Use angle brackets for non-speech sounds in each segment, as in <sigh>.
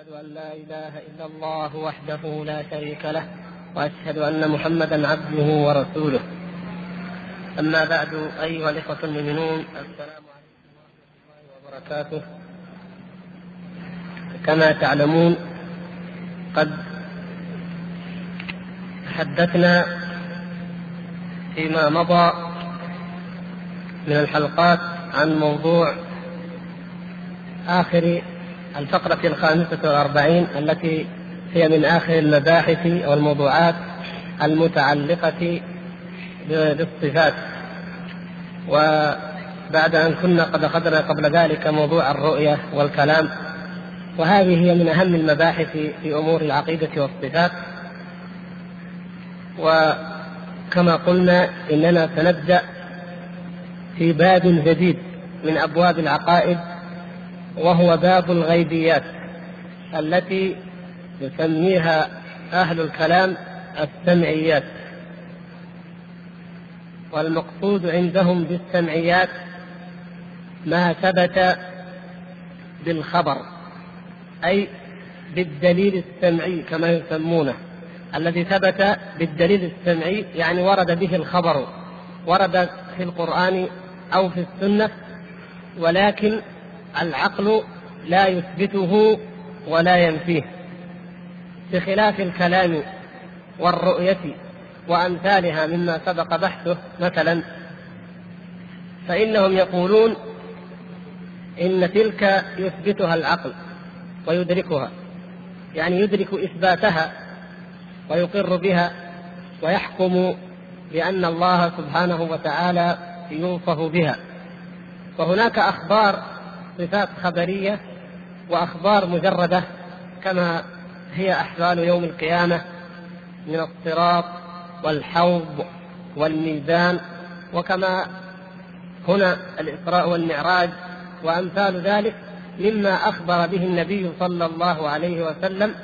أشهد أن لا إله إلا الله وحده لا شريك له وأشهد أن محمدا عبده ورسوله. أما بعد أيها الإخوة المؤمنون السلام عليكم ورحمة الله وبركاته. كما تعلمون قد تحدثنا فيما مضى من الحلقات عن موضوع آخر الفقرة الخامسة والأربعين التي هي من آخر المباحث والموضوعات المتعلقة بالصفات. وبعد أن كنا قد أخذنا قبل ذلك موضوع الرؤية والكلام وهذه هي من أهم المباحث في أمور العقيدة والصفات. وكما قلنا إننا سنبدأ في باب جديد من أبواب العقائد وهو باب الغيبيات التي يسميها أهل الكلام السمعيات. والمقصود عندهم بالسمعيات ما ثبت بالخبر أي بالدليل السمعي كما يسمونه. الذي ثبت بالدليل السمعي يعني ورد به الخبر ورد في القرآن أو في السنة ولكن العقل لا يثبته ولا ينفيه بخلاف الكلام والرؤية وأمثالها مما سبق بحثه مثلا فإنهم يقولون إن تلك يثبتها العقل ويدركها يعني يدرك إثباتها ويقر بها ويحكم بأن الله سبحانه وتعالى يوصف بها. وهناك أخبار صفات خبرية وأخبار مجردة كما هي أحوال يوم القيامة من الصراط والحوض والميزان وكما هنا الإسراء والمعراج وأمثال ذلك مما أخبر به النبي صلى الله عليه وسلم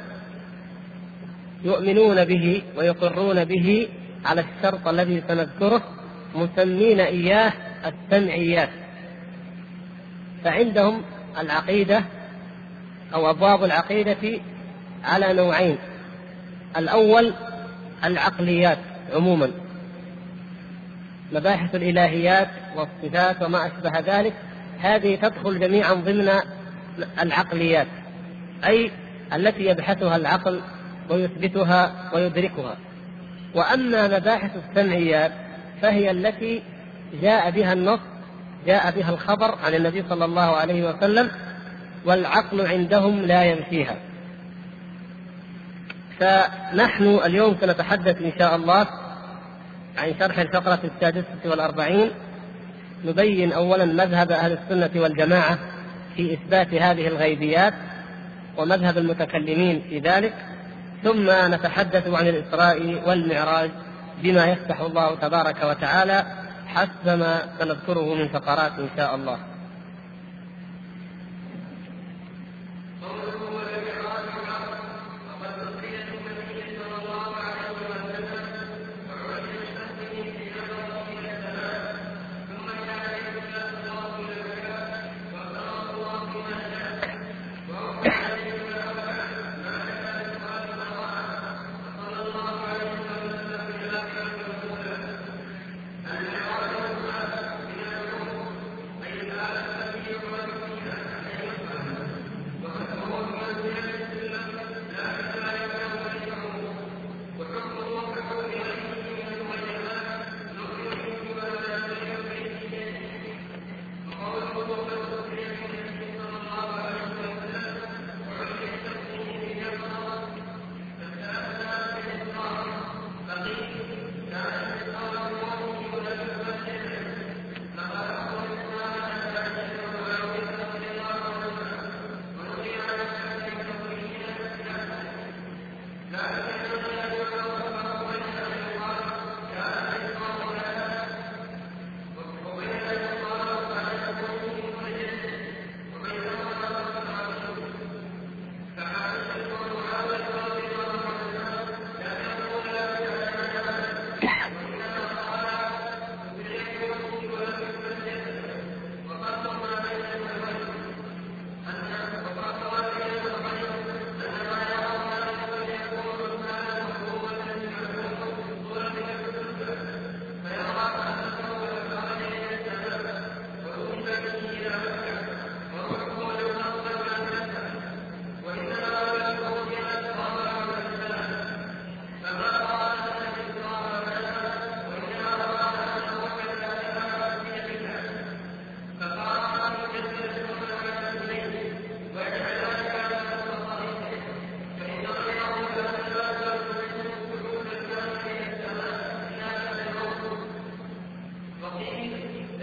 يؤمنون به ويقرون به على الشرط الذي سنذكره مسمين إياه السمعيات. فعندهم العقيدة أو أبواب العقيدة على نوعين. الأول العقليات عموما. مباحث الإلهيات والصفات وما أشبه ذلك هذه تدخل جميعا ضمن العقليات أي التي يبحثها العقل ويثبتها ويدركها. وأما مباحث السمعيات فهي التي جاء بها النص جاء بها الخبر عن النبي صلى الله عليه وسلم والعقل عندهم لا ينفيها فنحن اليوم سنتحدث إن شاء الله عن شرح الفقرة السادسة والأربعين. نبين أولا مذهب أهل السنة والجماعة في إثبات هذه الغيبيات ومذهب المتكلمين في ذلك. ثم نتحدث عن الإسراء والمعراج بما يفتح الله تبارك وتعالى حسب ما سنذكره من فقرات إن شاء الله.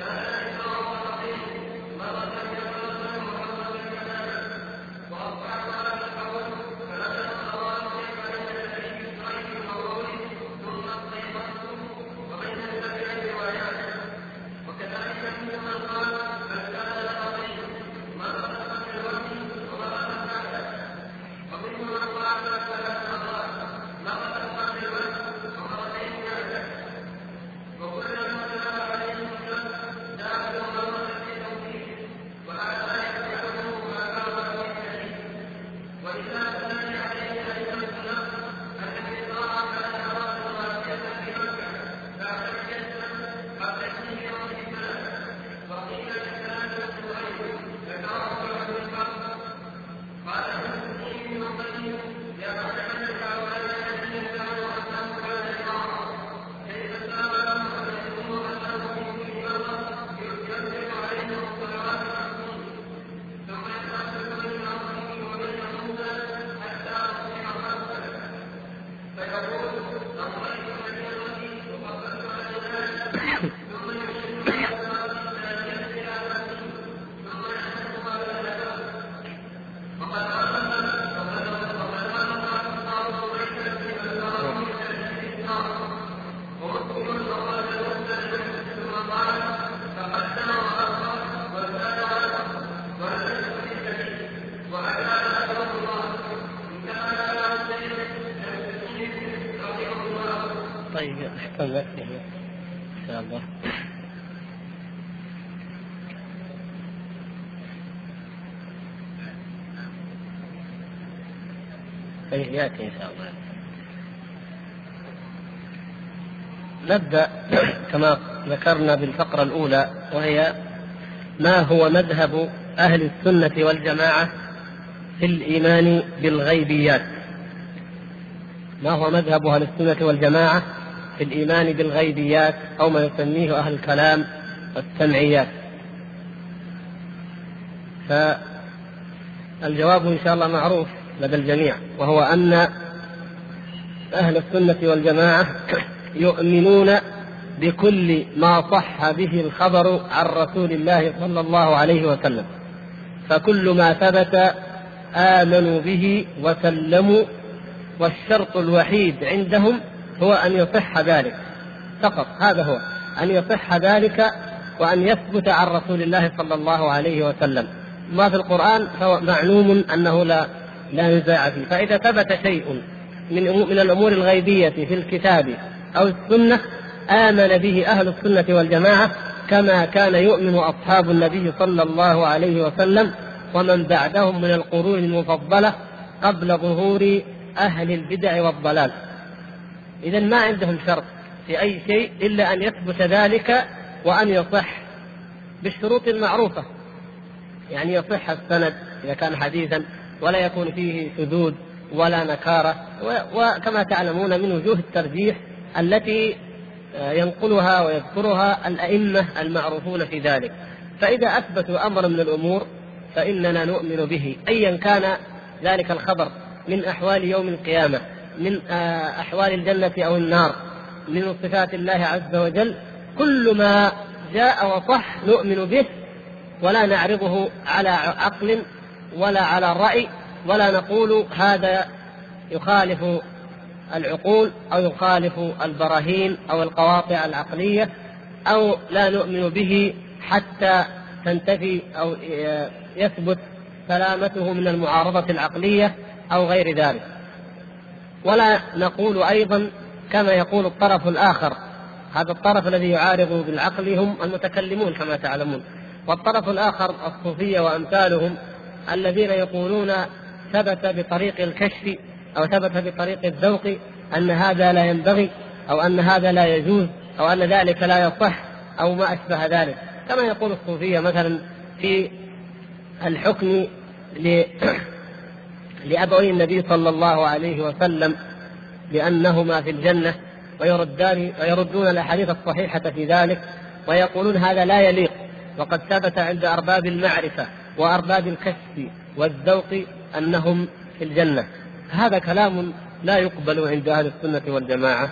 Amen. يأتي إن شاء الله. نبدأ <clears throat> كما ذكرنا بالفقرة الأولى وهي ما هو مذهب أهل السنة والجماعة في الإيمان بالغيبيات؟ ما هو مذهب أهل السنة والجماعة في الإيمان بالغيبيات أو ما يسميه أهل الكلام والسمعيات فالجواب إن شاء الله معروف. لدى الجميع وهو أن أهل السنة والجماعة يؤمنون بكل ما صح به الخبر عن رسول الله صلى الله عليه وسلم. فكل ما ثبت آمنوا به وسلموا والشرط الوحيد عندهم هو أن يصح ذلك. فقط هذا هو أن يصح ذلك وأن يثبت عن رسول الله صلى الله عليه وسلم. ما في القرآن فهو معلوم أنه لا لا نزاع فيه. فإذا ثبت شيء من من الأمور الغيبية في الكتاب أو السنة آمن به أهل السنة والجماعة كما كان يؤمن أصحاب النبي صلى الله عليه وسلم ومن بعدهم من القرون المفضلة قبل ظهور أهل البدع والضلال. إذا ما عندهم شرط في أي شيء إلا أن يثبت ذلك وأن يصح بالشروط المعروفة. يعني يصح السند إذا كان حديثا ولا يكون فيه شذوذ ولا نكارة. وكما تعلمون من وجوه الترجيح التي آه، ينقلها ويذكرها الأئمة المعروفون في ذلك. فإذا أثبتوا أمرا من الأمور فإننا نؤمن به. أيا كان ذلك الخبر من أحوال يوم القيامة من آه، أحوال الجنة أو النار من صفات الله عز وجل كل ما جاء وصح نؤمن به ولا نعرضه على عقل ولا على الرأي ولا نقول هذا يخالف العقول أو يخالف البراهين أو القواطع العقلية أو لا نؤمن به حتى تنتفي أو يثبت سلامته من المعارضة العقلية أو غير ذلك. ولا نقول أيضا كما يقول الطرف الآخر هذا الطرف الذي يعارض بالعقل هم المتكلمون كما تعلمون. والطرف الآخر الصوفية وأمثالهم الذين يقولون ثبت بطريق الكشف أو ثبت بطريق الذوق أن هذا لا ينبغي أو أن هذا لا يجوز أو أن ذلك لا يصح أو ما أشبه ذلك. كما يقول الصوفية مثلا في الحكم <clears throat> لأبوي النبي صلى الله عليه وسلم بأنهما في الجنة ويردان ويردون الأحاديث الصحيحة في ذلك ويقولون هذا لا يليق وقد ثبت عند أرباب المعرفة. وأرباب الكشف والذوق أنهم في الجنة. هذا كلام لا يقبل عند أهل السنة والجماعة.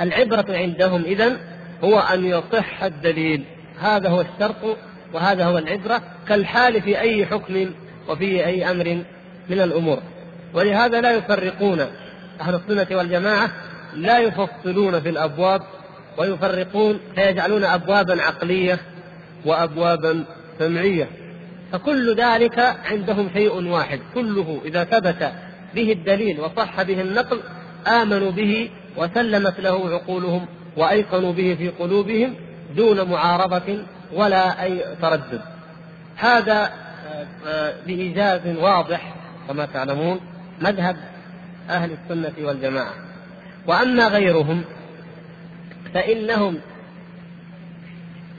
العبرة عندهم إذن هو أن يصح الدليل. هذا هو الشرط وهذا هو العبرة كالحال في أي حكم وفي أي أمر من الأمور. ولهذا لا يفرقون. أهل السنة والجماعة لا يفصلون في الأبواب ويفرقون فيجعلون أبوابا عقلية وأبوابا سمعية. فكل ذلك عندهم شيء واحد. كله إذا ثبت به الدليل وصح به النقل آمنوا به وسلمت له عقولهم وأيقنوا به في قلوبهم دون معارضة ولا أي تردد. هذا آه، بإيجاز واضح كما تعلمون مذهب أهل السنة والجماعة. وأما غيرهم فإنهم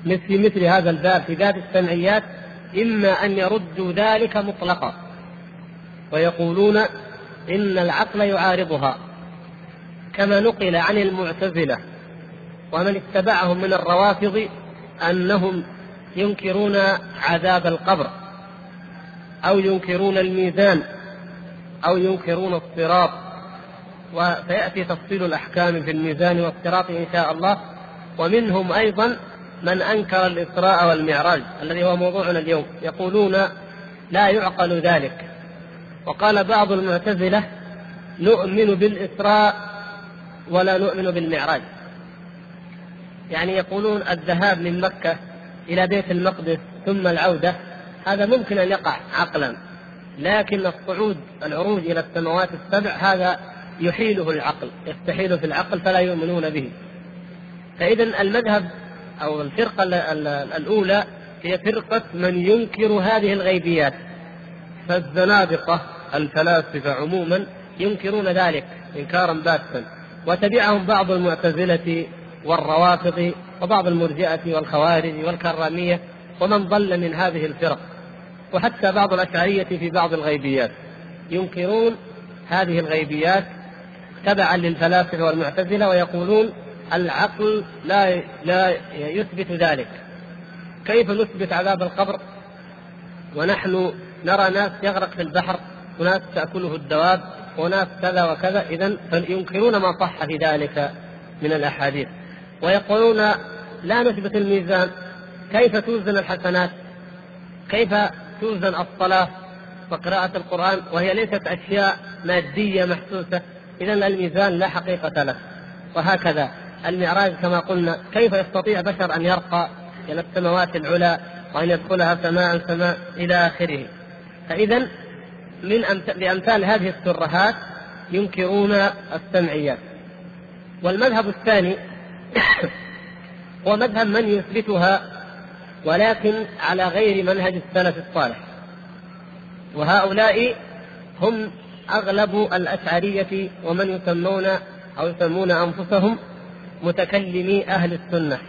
مثل مثل هذا الباب في باب السمعيات إما أن يردوا ذلك مطلقا ويقولون إن العقل يعارضها كما نقل عن المعتزلة ومن اتبعهم من الروافض أنهم ينكرون عذاب القبر أو ينكرون الميزان أو ينكرون الصراط وسيأتي تفصيل الأحكام في الميزان والصراط إن شاء الله ومنهم أيضا من أنكر الإسراء والمعراج الذي هو موضوعنا اليوم يقولون لا يعقل ذلك. وقال بعض المعتزلة نؤمن بالإسراء ولا نؤمن بالمعراج. يعني يقولون الذهاب من مكة إلى بيت المقدس ثم العودة هذا ممكن أن يقع عقلا لكن الصعود العروج إلى السماوات السبع هذا يحيله العقل يستحيل في العقل فلا يؤمنون به. فإذا المذهب أو الفرقة الأولى هي فرقة من ينكر هذه الغيبيات. فالزنادقة الفلاسفة عموما ينكرون ذلك إنكارا باتا وتبعهم بعض المعتزلة والروافض وبعض المرجئة والخوارج والكرامية ومن ضل من هذه الفرق. وحتى بعض الأشعرية في بعض الغيبيات ينكرون هذه الغيبيات تبعا للفلاسفة والمعتزلة ويقولون العقل لا لا يثبت ذلك. كيف نثبت عذاب القبر؟ ونحن نرى ناس يغرق في البحر وناس تأكله الدواب وناس كذا وكذا. إذا فينكرون ما صح في ذلك من الأحاديث. ويقولون لا نثبت الميزان. كيف توزن الحسنات؟ كيف توزن الصلاة وقراءة القرآن؟ وهي ليست أشياء مادية محسوسة. إذا الميزان لا حقيقة له. وهكذا. المعراج كما قلنا كيف يستطيع بشر أن يرقى إلى السماوات العلى وأن يدخلها سماء سماء إلى آخره؟ فإذا من بأمثال هذه الترهات ينكرون السمعيات والمذهب الثاني <coughs> هو مذهب من يثبتها ولكن على غير منهج السلف الصالح. وهؤلاء هم أغلب الأشعرية ومن يسمون أو يسمون أنفسهم متكلمي أهل السنة.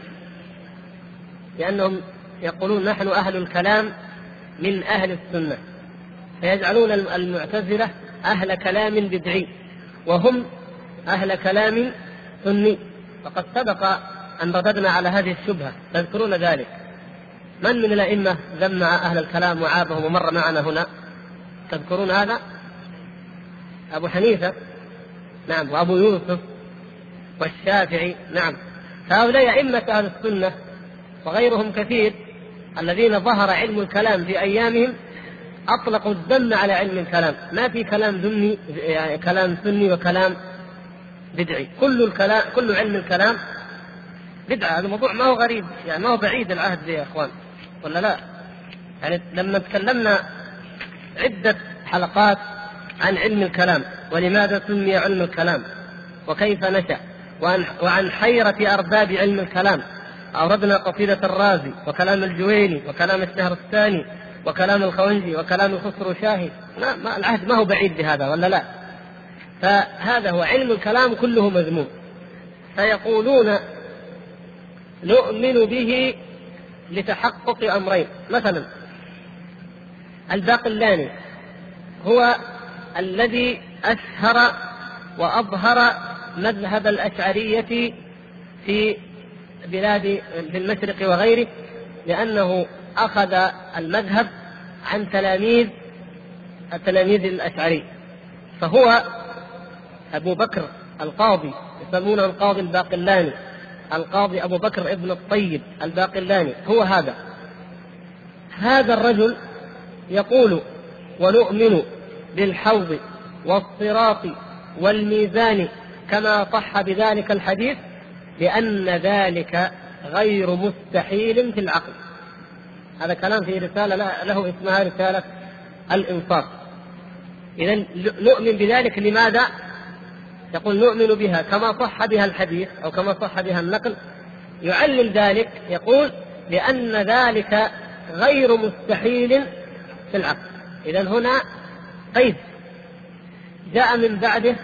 لأنهم يقولون نحن أهل الكلام من أهل السنة. فيجعلون المعتزلة أهل كلام بدعي وهم أهل كلام سني. فقد سبق أن رددنا على هذه الشبهة. تذكرون ذلك. من من الأئمة ذم أهل الكلام وعابهم ومر معنا هنا؟ تذكرون هذا؟ أبو حنيفة؟ نعم. وأبو يوسف؟ والشافعي نعم. فهؤلاء أئمة أهل السنة وغيرهم كثير الذين ظهر علم الكلام في أيامهم أطلقوا الذم على علم الكلام. ما في كلام ذمي يعني كلام سني وكلام بدعي. كل الكلام كل علم الكلام بدعة. هذا الموضوع ما هو غريب يعني ما هو بعيد العهد يا إخوان. ولا لا؟ يعني لما تكلمنا عدة حلقات عن علم الكلام ولماذا سمي علم الكلام؟ وكيف نشأ؟ وعن, وعن حيرة أرباب علم الكلام. أوردنا قصيدة الرازي وكلام الجويني وكلام الشهر الثاني وكلام الخونجي وكلام الخسر شاهي. ما, ما العهد ما هو بعيد بهذا ولا لا؟ فهذا هو علم الكلام كله مذموم. فيقولون نؤمن به لتحقق أمرين. مثلا الباقلاني هو الذي اشهر وأظهر مذهب الأشعرية في بلاد في المشرق وغيره لأنه أخذ المذهب عن تلاميذ التلاميذ الأشعري. فهو أبو بكر القاضي يسمونه القاضي الباقلاني القاضي أبو بكر ابن الطيب الباقلاني هو هذا. هذا الرجل يقول ونؤمن بالحوض والصراط والميزان كما صح بذلك الحديث لأن ذلك غير مستحيل في العقل. هذا كلام في رسالة له اسمها رسالة الإنصاف. إذا نؤمن بذلك لماذا؟ يقول نؤمن بها. كما صح بها الحديث أو كما صح بها النقل يعلل ذلك يقول لأن ذلك غير مستحيل في العقل. إذا هنا قيد. جاء من بعده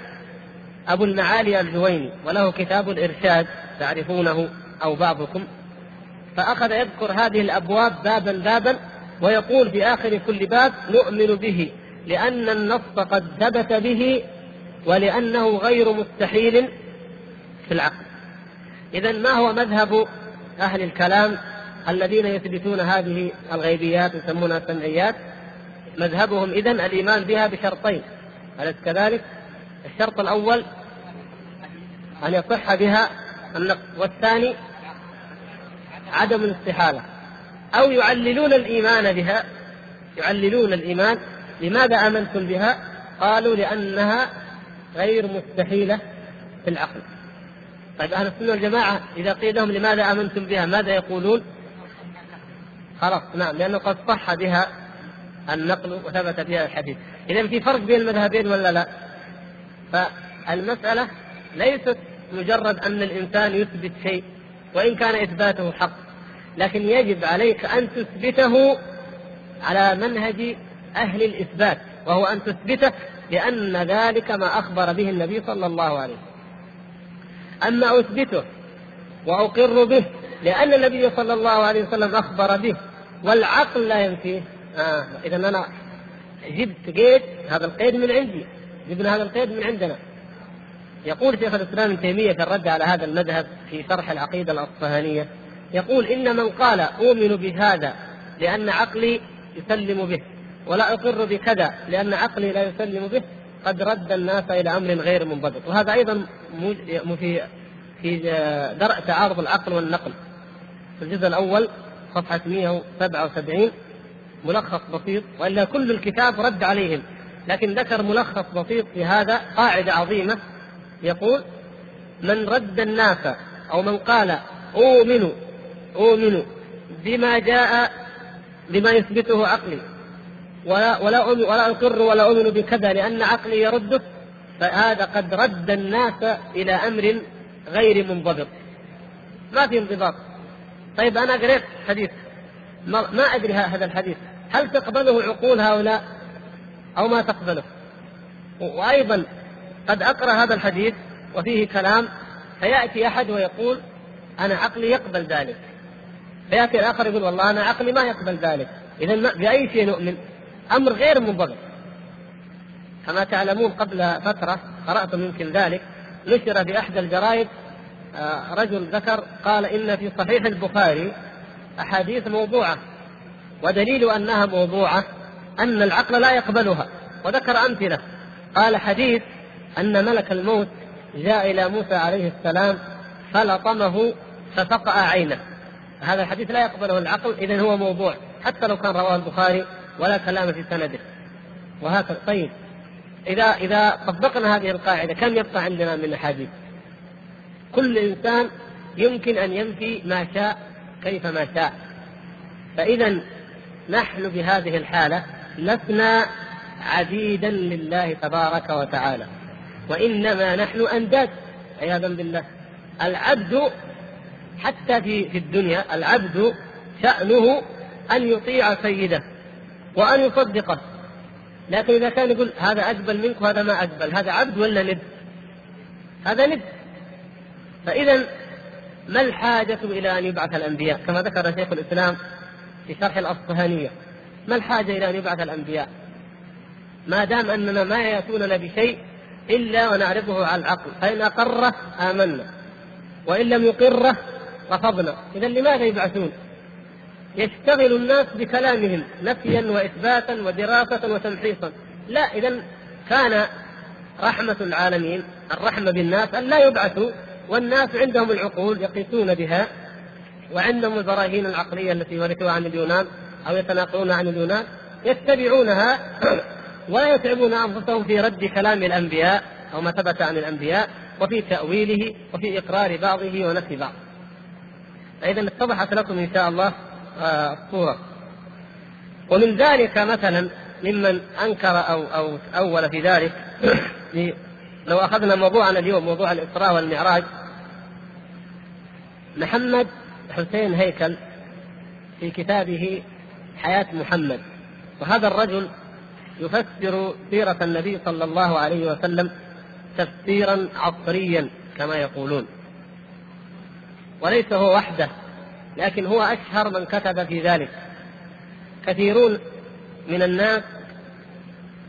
أبو المعالي الجويني وله كتاب الإرشاد تعرفونه أو بعضكم. فأخذ يذكر هذه الأبواب بابا بابا ويقول في آخر كل باب نؤمن به لأن النص قد ثبت به ولأنه غير مستحيل في العقل. إذا ما هو مذهب أهل الكلام الذين يثبتون هذه الغيبيات يسمونها سمعيات مذهبهم إذا الإيمان بها بشرطين أليس كذلك؟ الشرط الأول أن يصح بها النقص والثاني عدم الاستحالة أو يعللون الإيمان بها يعللون الإيمان لماذا آمنتم بها؟ قالوا لأنها غير مستحيلة في العقل طيب أهل السنة والجماعة إذا قيل لهم لماذا آمنتم بها ماذا يقولون؟ خلاص نعم لأنه قد صح بها النقل وثبت بها الحديث إذا في فرق بين المذهبين ولا لا؟ فالمسألة ليست مجرد أن الإنسان يثبت شيء وإن كان إثباته حق. لكن يجب عليك أن تثبته على منهج أهل الإثبات وهو أن تثبته لأن ذلك ما أخبر به النبي صلى الله عليه وسلم. أما أثبته وأقر به لأن النبي صلى الله عليه وسلم أخبر به والعقل لا ينفيه. آه إذا أنا جبت قيد هذا القيد من عندي. جبنا هذا القيد من عندنا. يقول شيخ الإسلام ابن تيمية في الرد على هذا المذهب في شرح العقيدة الأصفهانية يقول إن من قال أؤمن بهذا لأن عقلي يسلم به ولا أقر بكذا لأن عقلي لا يسلم به قد رد الناس إلى أمر غير منضبط وهذا أيضا في في درء تعارض العقل والنقل. في الجزء الأول صفحة 177 ملخص بسيط وإلا كل الكتاب رد عليهم لكن ذكر ملخص بسيط في هذا قاعدة عظيمة يقول من رد الناس أو من قال أؤمن أؤمن بما جاء بما يثبته عقلي ولا ولا أؤمن ولا أقر ولا أؤمن بكذا لأن عقلي يرده فهذا قد رد الناس إلى أمر غير منضبط. ما في انضباط. طيب أنا قريت حديث. ما أدري هذا الحديث. هل تقبله عقول هؤلاء؟ أو ما تقبله؟ وأيضا قد أقرأ هذا الحديث وفيه كلام فيأتي أحد ويقول أنا عقلي يقبل ذلك. فيأتي الآخر يقول والله أنا عقلي ما يقبل ذلك. إذا بأي شيء نؤمن؟ أمر غير منضبط. كما تعلمون قبل فترة قرأتم يمكن ذلك نشر في إحدى الجرائد آه، رجل ذكر قال إن في صحيح البخاري أحاديث موضوعة ودليل أنها موضوعة أن العقل لا يقبلها وذكر أمثلة. قال حديث أن ملك الموت جاء إلى موسى عليه السلام فلطمه ففقأ عينه. هذا الحديث لا يقبله العقل إذا هو موضوع حتى لو كان رواه البخاري ولا كلام في سنده. وهكذا طيب. إذا إذا طبقنا هذه القاعدة كم يبقى عندنا من أحاديث؟ كل إنسان يمكن أن ينفي ما شاء كيفما شاء. فإذا نحن بهذه الحالة لسنا عبيدا لله تبارك وتعالى. وإنما نحن أنداد. عياذا بالله العبد حتى في في الدنيا العبد شأنه أن يطيع سيده وأن يصدقه. لكن إذا كان يقول هذا أقبل منك وهذا ما أقبل هذا عبد ولا ند؟ هذا ند. فإذا ما الحاجة إلى أن يبعث الأنبياء؟ كما ذكر شيخ الإسلام في شرح الأصفهانية. ما الحاجة إلى أن يبعث الأنبياء؟ ما دام أننا ما يأتوننا بشيء إلا ونعرضه على العقل. فإن أقره آمنا. وإن لم يقره رفضنا. إذا لماذا يبعثون؟ يشتغل الناس بكلامهم نفيا وإثباتا ودراسة وتمحيصا. لا إذا كان رحمة العالمين الرحمة بالناس أن لا يبعثوا والناس عندهم العقول يقيسون بها وعندهم البراهين العقلية التي ورثوها عن اليونان أو يتناقلون عن اليونان يتبعونها <clears throat> ولا يتعبون أنفسهم في رد كلام الأنبياء أو ما ثبت عن الأنبياء وفي تأويله وفي إقرار بعضه ونفي بعض. فاذا اتضحت لكم إن شاء الله آه، الصورة. ومن ذلك مثلا ممن أنكر أو أو اول في ذلك <clears throat> لو أخذنا موضوعنا اليوم موضوع الإسراء والمعراج محمد حسين هيكل في كتابه حياة محمد وهذا الرجل يفسر سيرة النبي صلى الله عليه وسلم تفسيرا عصريا كما يقولون. وليس هو وحده لكن هو أشهر من كتب في ذلك. كثيرون من الناس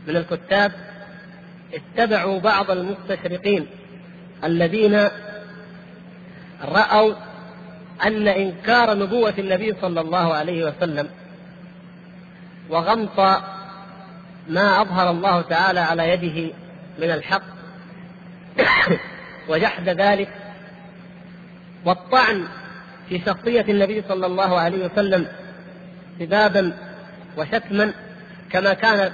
من الكتاب اتبعوا بعض المستشرقين الذين رأوا أن إنكار نبوة النبي صلى الله عليه وسلم وغمط ما أظهر الله تعالى على يده من الحق. <coughs> وجحد ذلك والطعن في شخصية النبي صلى الله عليه وسلم سبابا وشتما كما كانت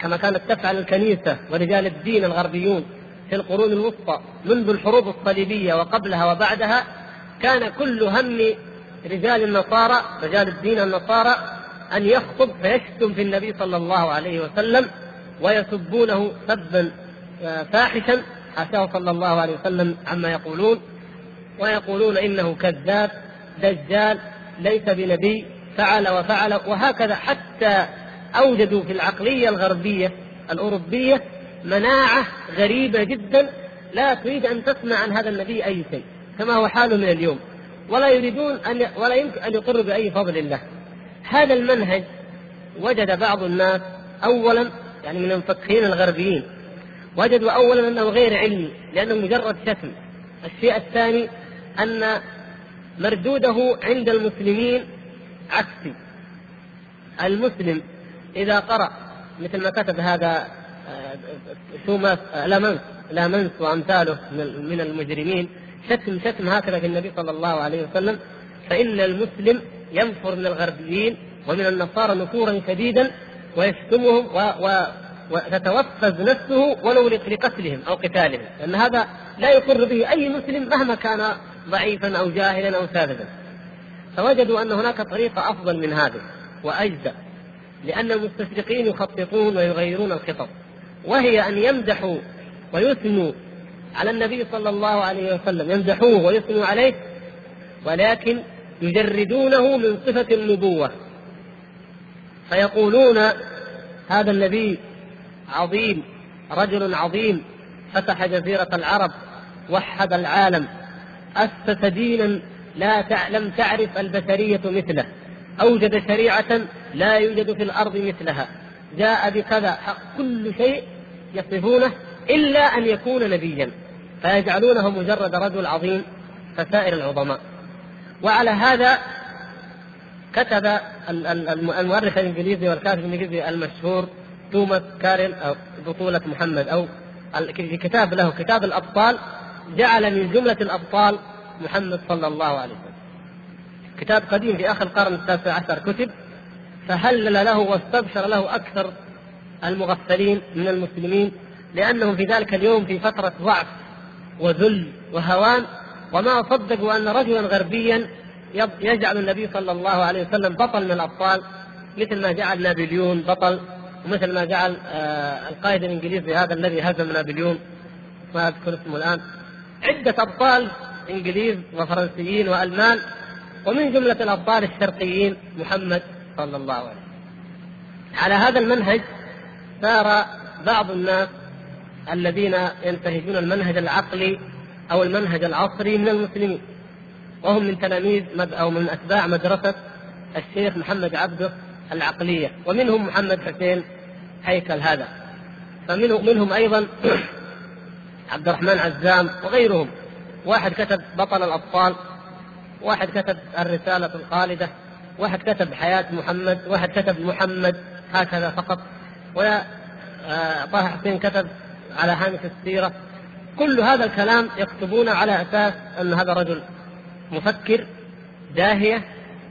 كما كانت تفعل الكنيسة ورجال الدين الغربيون في القرون الوسطى منذ الحروب الصليبية وقبلها وبعدها. كان كل هم رجال النصارى رجال الدين النصارى أن يخطب فيشتم في النبي صلى الله عليه وسلم ويسبونه سبا آه، فاحشا حاشاه صلى الله عليه وسلم عما يقولون ويقولون إنه كذاب دجال ليس بنبي فعل وفعل وهكذا حتى أوجدوا في العقلية الغربية الأوروبية مناعة غريبة جدا لا تريد أن تسمع عن هذا النبي أي شيء كما هو حاله من اليوم. ولا يريدون أن ولا يمكن أن يقروا بأي فضل الله. هذا المنهج وجد بعض الناس اولا يعني من المفكرين الغربيين وجدوا اولا أنه غير علمي لأنه مجرد شتم. الشيء الثاني أن مردوده عند المسلمين عكسي. المسلم إذا قرأ مثل ما كتب هذا آه، شوماس آه، لامنس لامنس وأمثاله من المجرمين شتم شتم هكذا في النبي صلى الله عليه وسلم فإن المسلم ينفر من الغربيين ومن النصارى نفورا شديدا ويشتمهم و... و... وتتوفز نفسه ولو لقتلهم أو قتالهم. لأن هذا لا يقر به أي مسلم مهما كان ضعيفا أو جاهلا أو ساذجا. فوجدوا أن هناك طريقه أفضل من هذه وأجدى لأن المستشرقين يخططون ويغيرون الخطط. وهي أن يمدحوا ويثنوا على النبي صلى الله عليه وسلم. يمدحوه ويثنوا عليه ولكن يجردونه من صفة النبوة. فيقولون هذا النبي عظيم رجل عظيم فتح جزيرة العرب وحد العالم أسس دينا لا لم تعرف البشرية مثله أوجد شريعة لا يوجد في الأرض مثلها جاء بكذا كل شيء يصفونه إلا أن يكون نبيا. فيجعلونه مجرد رجل عظيم كسائر العظماء. وعلى هذا كتب المؤرخ الإنجليزي والكاتب الإنجليزي المشهور توماس كارل أو بطولة محمد أو كتاب له كتاب الأبطال جعل من جملة الأبطال محمد صلى الله عليه وسلم. كتاب قديم في آخر القرن التاسع عشر كتب فهلل له واستبشر له أكثر المغفلين من المسلمين لأنهم في ذلك اليوم في فترة ضعف وذل وهوان وما صدقوا أن رجلا غربيا يجعل النبي صلى الله عليه وسلم بطل من الأبطال مثل ما جعل نابليون بطل ومثل ما جعل آه القائد الإنجليزي هذا الذي هزم نابليون. ما أذكر اسمه الآن. عدة أبطال إنجليز وفرنسيين وألمان ومن جملة الأبطال الشرقيين محمد صلى الله عليه وسلم. على هذا المنهج سار بعض الناس الذين ينتهجون المنهج العقلي أو المنهج العصري من المسلمين. وهم من تلاميذ أو من أتباع مدرسة الشيخ محمد عبده العقلية. ومنهم محمد حسين هيكل هذا. فمنهم منهم أيضا <clears throat> عبد الرحمن عزام وغيرهم. واحد كتب بطل الابطال واحد كتب الرسالة الخالدة واحد كتب حياة محمد واحد كتب محمد هكذا فقط. ولا آه، طه حسين كتب على هامش السيرة كل هذا الكلام يكتبون على أساس أن هذا رجل مفكر داهية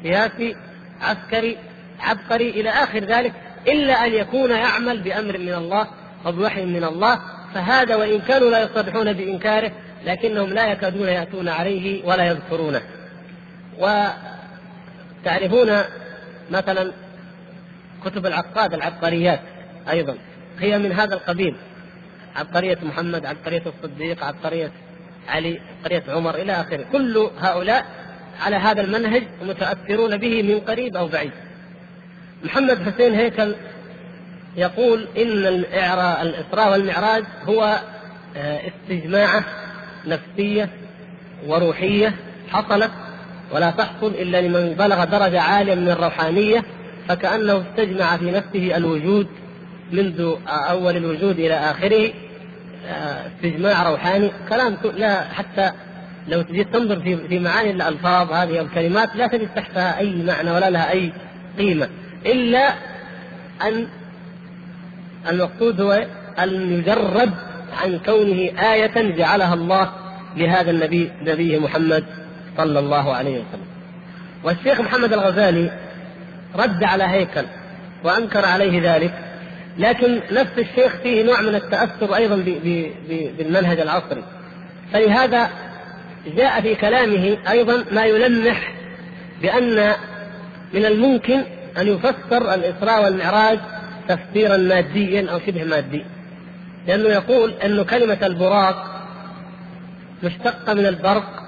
سياسي عسكري عبقري إلى آخر ذلك إلا أن يكون يعمل بأمر من الله وبوحي من الله. فهذا وإن كانوا لا يصرحون بإنكاره لكنهم لا يكادون يأتون عليه ولا يذكرونه. وتعرفون مثلا كتب العقاد العبقريات أيضا هي من هذا القبيل. عبقرية محمد عبقرية الصديق عبقرية علي عبقرية عمر إلى آخره. كل هؤلاء على هذا المنهج متأثرون به من قريب أو بعيد. محمد حسين هيكل يقول إن الإسراء والمعراج هو آه، استجماعة نفسية وروحية حصلت ولا تحصل إلا لمن بلغ درجة عالية من الروحانية فكأنه استجمع في نفسه الوجود منذ أول الوجود إلى آخره آه، استجماع روحاني كلام لا حتى لو تجي تنظر في في معاني الألفاظ هذه الكلمات لا تجد تحتها أي معنى ولا لها أي قيمة إلا أن المقصود هو أن يجرد عن كونه آية جعلها الله لهذا النبي نبيه محمد صلى الله عليه وسلم. والشيخ محمد الغزالي رد على هيكل وأنكر عليه ذلك لكن نفس الشيخ فيه نوع من التأثر أيضا بالمنهج العصري. فلهذا جاء في كلامه أيضا ما يلمح بأن من الممكن أن يفسر الإسراء والمعراج تفسيرا ماديا أو شبه مادي. لأنه يقول أن كلمة البراق مشتقة من البرق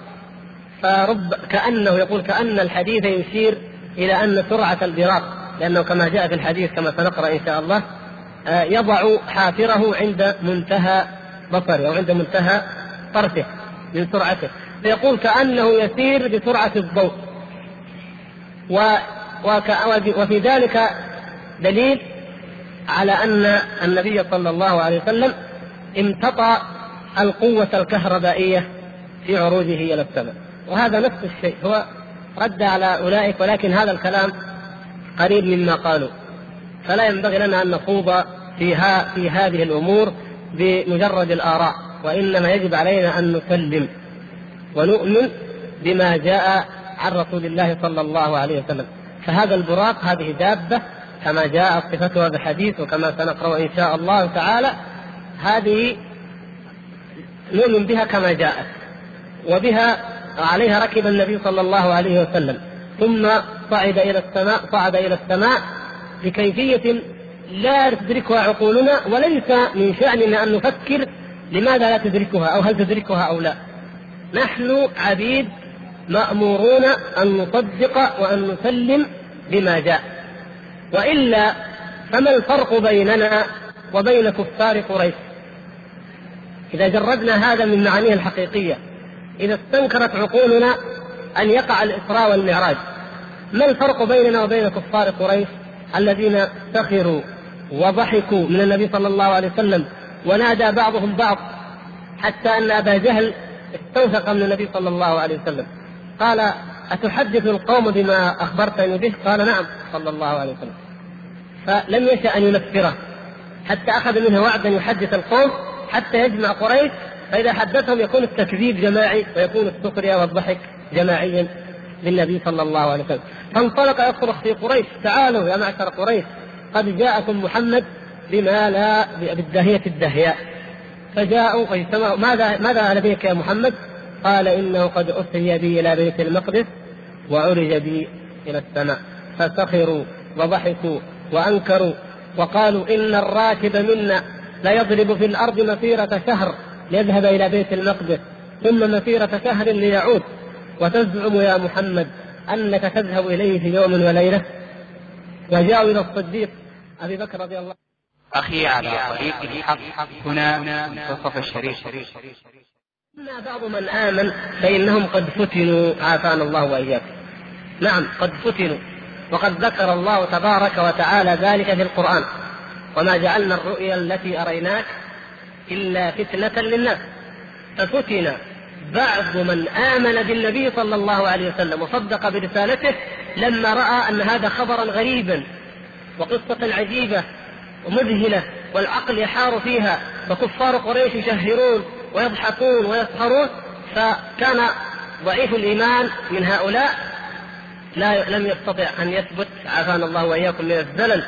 فرب كأنه يقول كأن الحديث يشير إلى أن سرعة البراق لأنه كما جاء في الحديث كما سنقرأ إن شاء الله يضع حافره عند منتهى بصره أو عند منتهى طرفه من سرعته. فيقول كأنه يسير بسرعة الضوء. و وفي ذلك دليل على أن النبي صلى الله عليه وسلم امتطى القوة الكهربائية في عروجه إلى السماء. وهذا نفس الشيء هو رد على أولئك ولكن هذا الكلام قريب مما قالوا. فلا ينبغي لنا أن نخوض فيها في هذه الأمور بمجرد الآراء وإنما يجب علينا أن نسلم ونؤمن بما جاء عن رسول الله صلى الله عليه وسلم. فهذا البراق هذه دابة كما جاء صفتها بحديث وكما سنقرأ إن شاء الله تعالى هذه نؤمن بها كما جاءت وبها عليها ركب النبي صلى الله عليه وسلم ثم صعد إلى السماء صعد إلى السماء بكيفية لا تدركها عقولنا وليس من شأننا أن نفكر لماذا لا تدركها أو هل تدركها أو لا. نحن عبيد مأمورون أن نصدق وأن نسلم بما جاء. وإلا فما الفرق بيننا وبين كفار قريش؟ إذا جردنا هذا من معانيه الحقيقية إذا استنكرت عقولنا أن يقع الإسراء والمعراج ما الفرق بيننا وبين كفار قريش؟ الذين سخروا وضحكوا من النبي صلى الله عليه وسلم ونادى بعضهم بعض حتى أن أبا جهل استوثق من النبي صلى الله عليه وسلم. قال أتحدث القوم بما أخبرتني به؟ قال نعم صلى الله عليه وسلم. فلم يشأ أن ينفره حتى أخذ منه وعدا يحدث القوم حتى يجمع قريش فإذا حدثهم يكون التكذيب جماعي ويكون السخرية والضحك جماعيا. للنبي صلى الله عليه وسلم. فانطلق يصرخ في قريش تعالوا يا معشر قريش قد جاءكم محمد بما لا بالدهية الدهياء. فجاءوا فاجتمعوا ماذا ماذا لديك يا محمد؟ قال إنه قد اسري بي إلى بيت المقدس وعرج بي إلى السماء. فسخروا وضحكوا وأنكروا وقالوا إن الراكب منا ليضرب في الأرض مسيرة شهر ليذهب إلى بيت المقدس ثم مسيرة شهر ليعود. وتزعم يا محمد أنك تذهب إليه في يوم وليلة. وجاءوا إلى الصديق أبي بكر رضي الله أخي على طريق الحق هنا منتصف الشريف. أما بعض من آمن فإنهم قد فتنوا. عافانا الله وإياكم. نعم قد فتنوا. وقد ذكر الله تبارك وتعالى ذلك في القرآن. وما جعلنا الرؤيا التي أريناك إلا فتنة للناس. ففتن بعض من آمن بالنبي صلى الله عليه وسلم وصدق برسالته لما رأى أن هذا خبرا غريبا وقصة عجيبة ومذهلة والعقل يحار فيها فكفار قريش يشهرون ويضحكون ويسخرون فكان ضعيف الإيمان من هؤلاء. لا لم يستطع أن يثبت عافانا الله وإياكم من الزلل.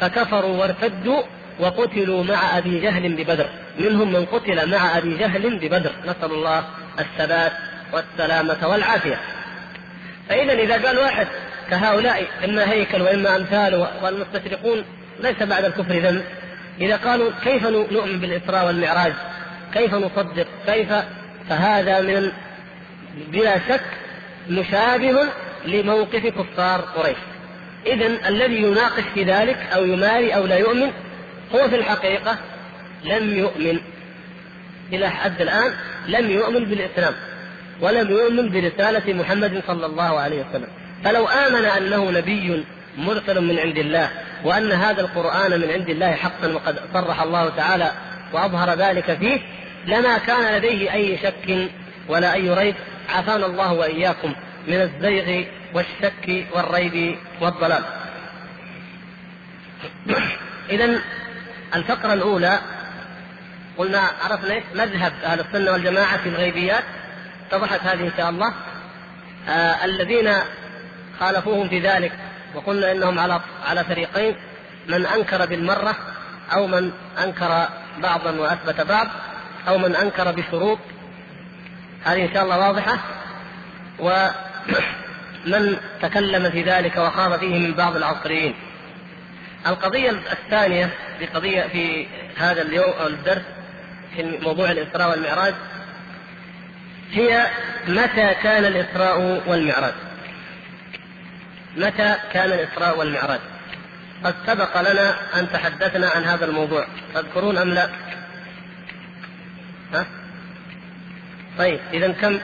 فكفروا وارتدوا وقتلوا مع أبي جهل ببدر. منهم من قتل مع أبي جهل ببدر. نسأل الله الثبات والسلامة والعافية. فإذا إذا قال واحد كهؤلاء إما هيكل وإما أمثاله والمستشرقون ليس بعد الكفر ذنب. إذا قالوا كيف نؤمن بالإسراء والمعراج؟ كيف نصدق؟ كيف؟ فهذا من بلا شك مشابه لموقف كفار قريش. إذا الذي يناقش في ذلك أو يماري أو لا يؤمن هو في الحقيقة لم يؤمن. إلى حد الآن لم يؤمن بالإسلام ولم يؤمن برسالة محمد صلى الله عليه وسلم. فلو آمن أنه نبي مرسل من عند الله وأن هذا القرآن من عند الله حقا وقد صرح الله تعالى وأظهر ذلك فيه لما كان لديه أي شك ولا أي ريب عافانا الله وإياكم من الزيغ والشك والريب والضلال. إذا الفقرة الأولى قلنا عرفنا إيش؟ مذهب أهل السنة والجماعة في الغيبيات. اتضحت هذه إن شاء الله. آه الذين خالفوهم في ذلك وقلنا إنهم على على فريقين من أنكر بالمرة أو من أنكر بعضا وأثبت بعض أو من أنكر بشروط. هذه إن شاء الله واضحة. ومن <coughs> تكلم في ذلك وخاض فيه من بعض العصريين. القضية الثانية في قضية في هذا اليوم الدرس في موضوع الإسراء والمعراج هي متى كان الإسراء والمعراج؟ متى كان الإسراء والمعراج؟ قد سبق لنا أن تحدثنا عن هذا الموضوع تذكرون أم لا؟ ها؟ طيب إذا كم؟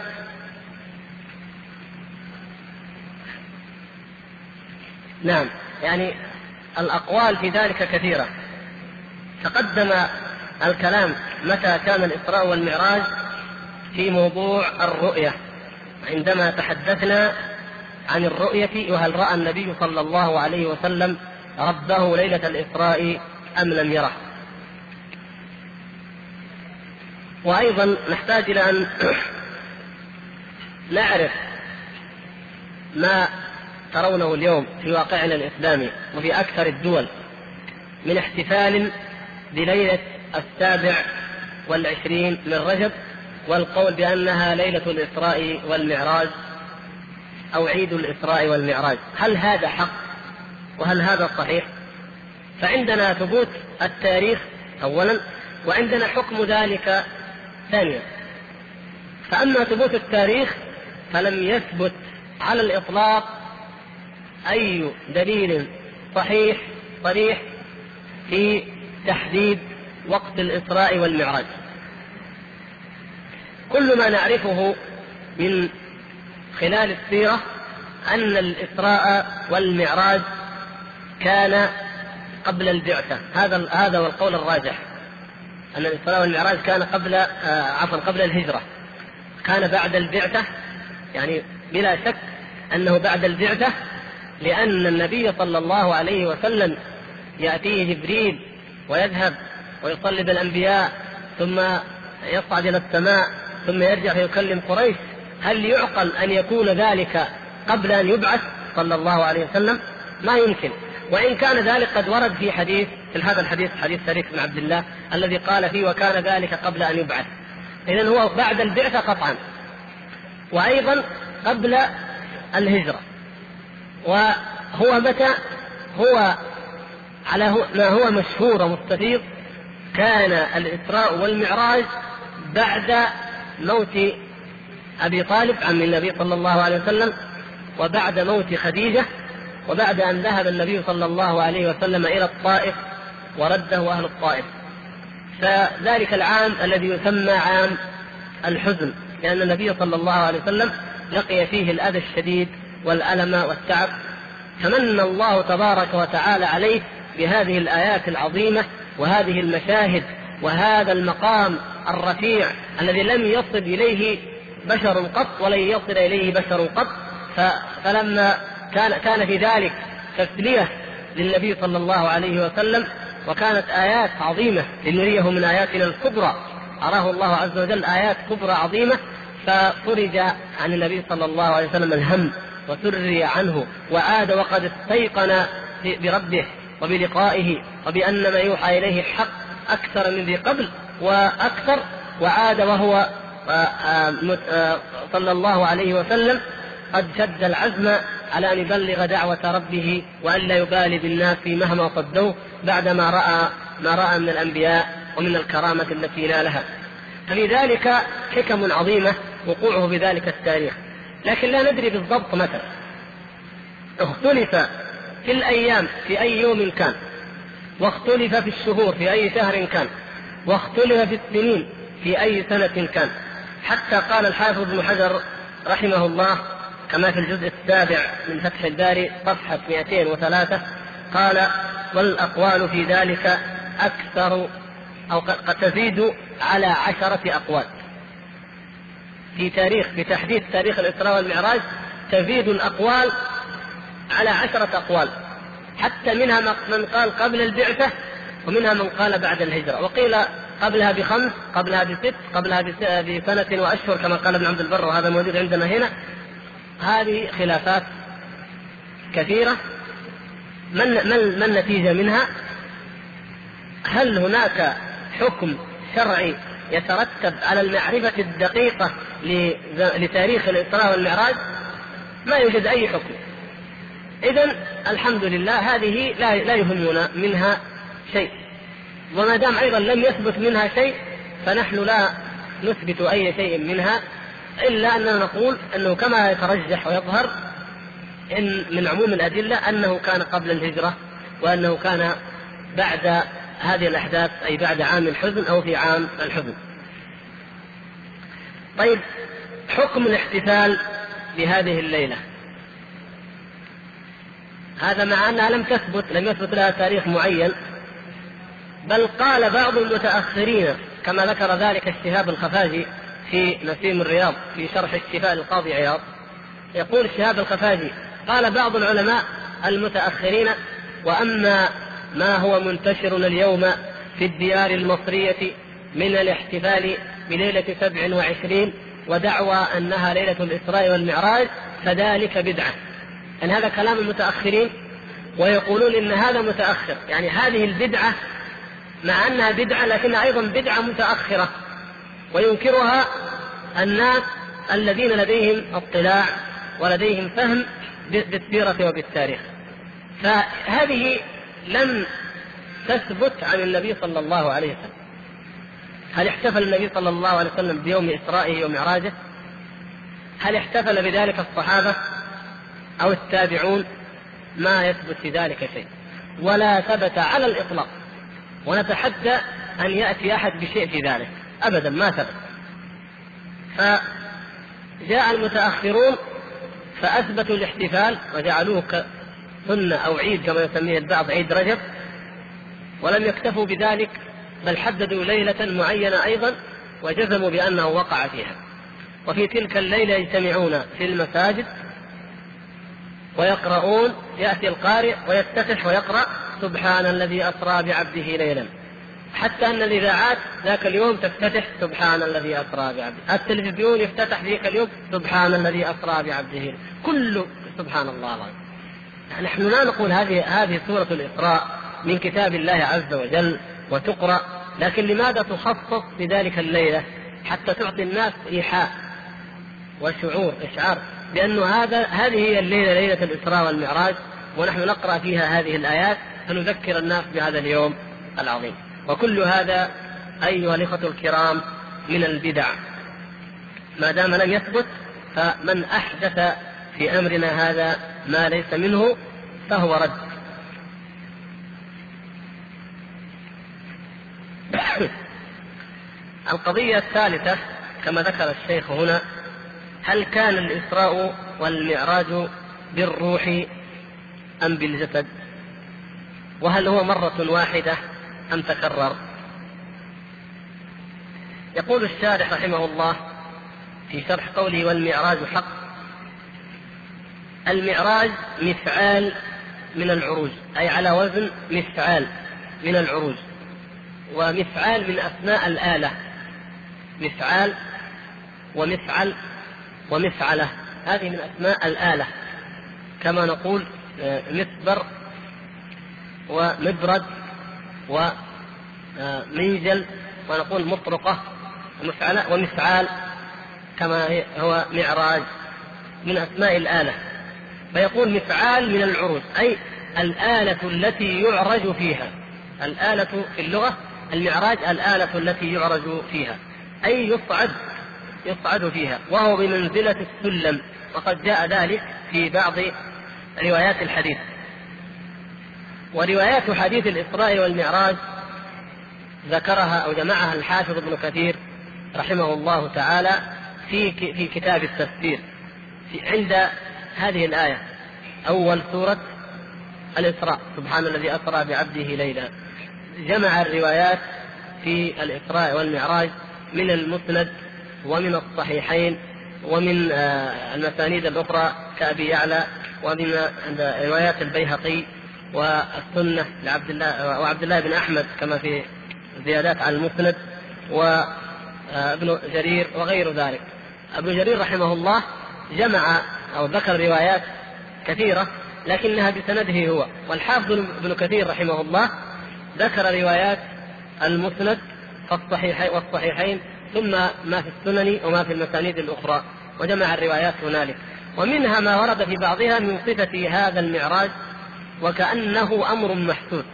نعم يعني الأقوال في ذلك كثيرة. تقدم الكلام متى كان الإسراء والمعراج؟ في موضوع الرؤية. عندما تحدثنا عن الرؤية وهل رأى النبي صلى الله عليه وسلم ربه ليلة الإسراء أم لم يره؟ وأيضا نحتاج إلى أن <clears throat> نعرف ما ترونه اليوم في واقعنا الإسلامي وفي أكثر الدول من احتفال بليلة السابع والعشرين من رجب والقول بأنها ليلة الإسراء والمعراج أو عيد الإسراء والمعراج. هل هذا حق وهل هذا صحيح؟ فعندنا ثبوت التاريخ أولا وعندنا حكم ذلك ثانيا. فأما ثبوت التاريخ فلم يثبت على الإطلاق أي دليل صحيح صريح في تحديد وقت الإسراء والمعراج. كل ما نعرفه من خلال السيرة أن الإسراء والمعراج كان قبل البعثة. هذا هذا هو القول الراجح. أن الإسراء والمعراج كان قبل آه عفوا قبل الهجرة. كان بعد البعثة يعني بلا شك أنه بعد البعثة لأن النبي صلى الله عليه وسلم يأتيه جبريل ويذهب ويصلي بالأنبياء ثم يصعد إلى السماء ثم يرجع فيكلم قريش. هل يعقل أن يكون ذلك قبل أن يبعث صلى الله عليه وسلم؟ ما يمكن. وإن كان ذلك قد ورد في حديث في هذا الحديث حديث شريك بن عبد الله الذي قال فيه وكان ذلك قبل أن يبعث. إذا هو بعد البعثة قطعا. وأيضا قبل الهجرة. وهو متى؟ هو على ما هو مشهور ومستفيض كان الإسراء والمعراج بعد موت أبي طالب عم النبي صلى الله عليه وسلم وبعد موت خديجة وبعد أن ذهب النبي صلى الله عليه وسلم إلى الطائف ورده أهل الطائف. فذلك العام الذي يسمى عام الحزن لأن النبي صلى الله عليه وسلم لقي فيه الأذى الشديد والألم والتعب. فمن الله تبارك وتعالى عليه بهذه الآيات العظيمة وهذه المشاهد وهذا المقام الرفيع الذي لم يصل إليه بشر قط ولن يصل إليه بشر قط. فلما كان كان في ذلك تسلية للنبي صلى الله عليه وسلم وكانت آيات عظيمة لنريه من آياتنا الكبرى أراه الله عز وجل آيات كبرى عظيمة ففرج عن النبي صلى الله عليه وسلم الهم وسري عنه وعاد وقد استيقن بربه. وبلقائه وبأن ما يوحى إليه حق أكثر من ذي قبل وأكثر وعاد وهو صلى الله عليه وسلم قد شد العزم على أن يبلغ دعوة ربه والا يبالي بالناس مهما صدوه بعدما رأى ما رأى من الأنبياء ومن الكرامة التي نالها. ففي ذلك حكم عظيمة وقوعه في ذلك التاريخ. لكن لا ندري بالضبط متى. اختلف في الأيام في أي يوم كان. واختلف في الشهور في أي شهر كان. واختلف في السنين في أي سنة كان. حتى قال الحافظ ابن حجر رحمه الله كما في الجزء السابع من فتح الباري صفحة 203 قال والأقوال في ذلك أكثر أو قد تزيد على عشرة أقوال. في تاريخ في تحديد تاريخ الإسراء والمعراج تزيد الأقوال على عشرة أقوال حتى منها من قال قبل البعثة ومنها من قال بعد الهجرة وقيل قبلها بخمس قبلها بست قبلها بسنة وأشهر كما قال ابن عبد البر وهذا موجود عندنا هنا هذه خلافات كثيرة ما ما النتيجة منها؟ هل هناك حكم شرعي يترتب على المعرفة الدقيقة لتاريخ الإسراء والمعراج؟ ما يوجد أي حكم. إذا الحمد لله هذه لا لا يهمنا منها شيء. وما دام أيضا لم يثبت منها شيء فنحن لا نثبت أي شيء منها إلا أننا نقول أنه كما يترجح ويظهر إن من عموم الأدلة أنه كان قبل الهجرة وأنه كان بعد هذه الأحداث أي بعد عام الحزن أو في عام الحزن طيب حكم الاحتفال بهذه الليلة هذا مع أنها لم تثبت لم يثبت لها تاريخ معين بل قال بعض المتأخرين كما ذكر ذلك الشهاب الخفاجي في نسيم الرياض في شرح الشفاء للقاضي عياض. يقول الشهاب الخفاجي قال بعض العلماء المتأخرين وأما ما هو منتشر اليوم في الديار المصرية من الاحتفال بليلة سبع وعشرين ودعوى أنها ليلة الإسراء والمعراج فذلك بدعة. أن هذا كلام المتأخرين ويقولون إن هذا متأخر. يعني هذه البدعة مع أنها بدعة لكنها أيضا بدعة متأخرة. وينكرها الناس الذين لديهم اطلاع ولديهم فهم بالسيرة وبالتاريخ. فهذه لم تثبت عن النبي صلى الله عليه وسلم. هل احتفل النبي صلى الله عليه وسلم بيوم إسرائه ومعراجه؟ هل احتفل بذلك الصحابة؟ أو التابعون ما يثبت في ذلك شيء. ولا ثبت على الإطلاق. ونتحدى أن يأتي أحد بشيء في ذلك. أبدا ما ثبت. فجاء المتأخرون فأثبتوا الاحتفال وجعلوه سنة أو عيد كما يسميه البعض عيد رجب. ولم يكتفوا بذلك بل حددوا ليلة معينة أيضا وجزموا بأنه وقع فيها. وفي تلك الليلة يجتمعون في المساجد ويقرؤون يأتي القارئ ويفتتح ويقرأ سبحان الذي أسرى بعبده ليلا. حتى أن الإذاعات ذاك اليوم تفتتح سبحان الذي أسرى بعبده. التلفزيون يفتتح ذيك اليوم سبحان الذي أسرى بعبده. كله سبحان الله العظيم. نحن لا نقول هذه هذه سورة الإسراء من كتاب الله عز وجل وتقرأ لكن لماذا تخصص بذلك الليلة حتى تعطي الناس إيحاء وشعور إشعار؟ بأنه هذا هذه هي الليلة ليلة الإسراء والمعراج ونحن نقرأ فيها هذه الآيات فنذكر الناس بهذا اليوم العظيم. وكل هذا أيها الإخوة الكرام من البدع. ما دام لم يثبت فمن أحدث في أمرنا هذا ما ليس منه فهو رد. <coughs> القضية الثالثة كما ذكر الشيخ هنا هل كان الإسراء والمعراج بالروح أم بالجسد؟ وهل هو مرة واحدة أم تكرر؟ يقول الشارح رحمه الله في شرح قوله والمعراج حق. المعراج مفعال من العروج أي على وزن مفعال من العروج ومفعال من أسماء الآلة مفعال ومفعل ومفعلة. هذه من أسماء الآلة. كما نقول آه، مصبر ومبرد ومنجل ونقول مطرقة ومفعلة ومفعال كما هو معراج. من أسماء الآلة. فيقول مفعال من العروج أي الآلة التي يعرج فيها. الآلة في اللغة المعراج الآلة التي يعرج فيها. أي يصعد يصعد فيها وهو بمنزلة السلم. وقد جاء ذلك في بعض روايات الحديث. وروايات حديث الإسراء والمعراج ذكرها أو جمعها الحافظ ابن كثير رحمه الله تعالى في في كتاب التفسير. في عند هذه الآية أول سورة الإسراء. سبحان الذي أسرى بعبده ليلا. جمع الروايات في الإسراء والمعراج من المسند ومن الصحيحين ومن آه، المسانيد الأخرى كأبي يعلى ومن روايات البيهقي والسنة لعبد الله وعبد الله بن أحمد كما في زيادات على المسند وابن جرير وغير ذلك. ابن جرير رحمه الله جمع أو ذكر روايات كثيرة لكنها بسنده هو. والحافظ ابن كثير رحمه الله ذكر روايات المسند والصحيحين ثم ما في السنن وما في المسانيد الأخرى وجمع الروايات هنالك. ومنها ما ورد في بعضها من صفة هذا المعراج وكأنه أمر محسوس.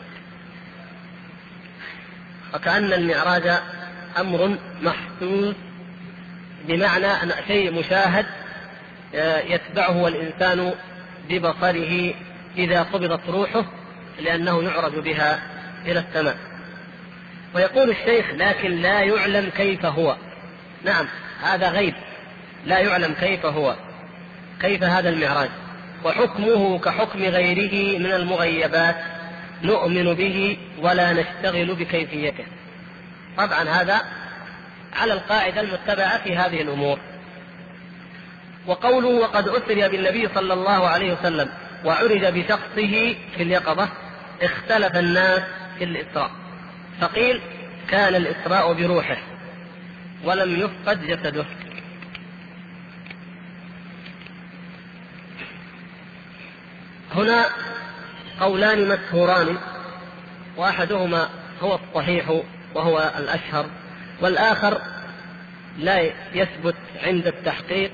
وكأن المعراج أمر محسوس بمعنى أن شيء مشاهد آه، يتبعه الإنسان ببصره إذا قبضت روحه لأنه يعرج بها إلى السماء. ويقول الشيخ لكن لا يعلم كيف هو. نعم هذا غيب. لا يعلم كيف هو. كيف هذا المعراج؟ وحكمه كحكم غيره من المغيبات نؤمن به ولا نشتغل بكيفيته. طبعا هذا على القاعدة المتبعة في هذه الأمور. وقوله وقد أسري بالنبي صلى الله عليه وسلم وعرج بشخصه في اليقظة اختلف الناس في الإسراء. فقيل كان الإسراء بروحه ولم يفقد جسده. هنا قولان مشهوران واحدهما هو الصحيح وهو الأشهر والآخر لا يثبت عند التحقيق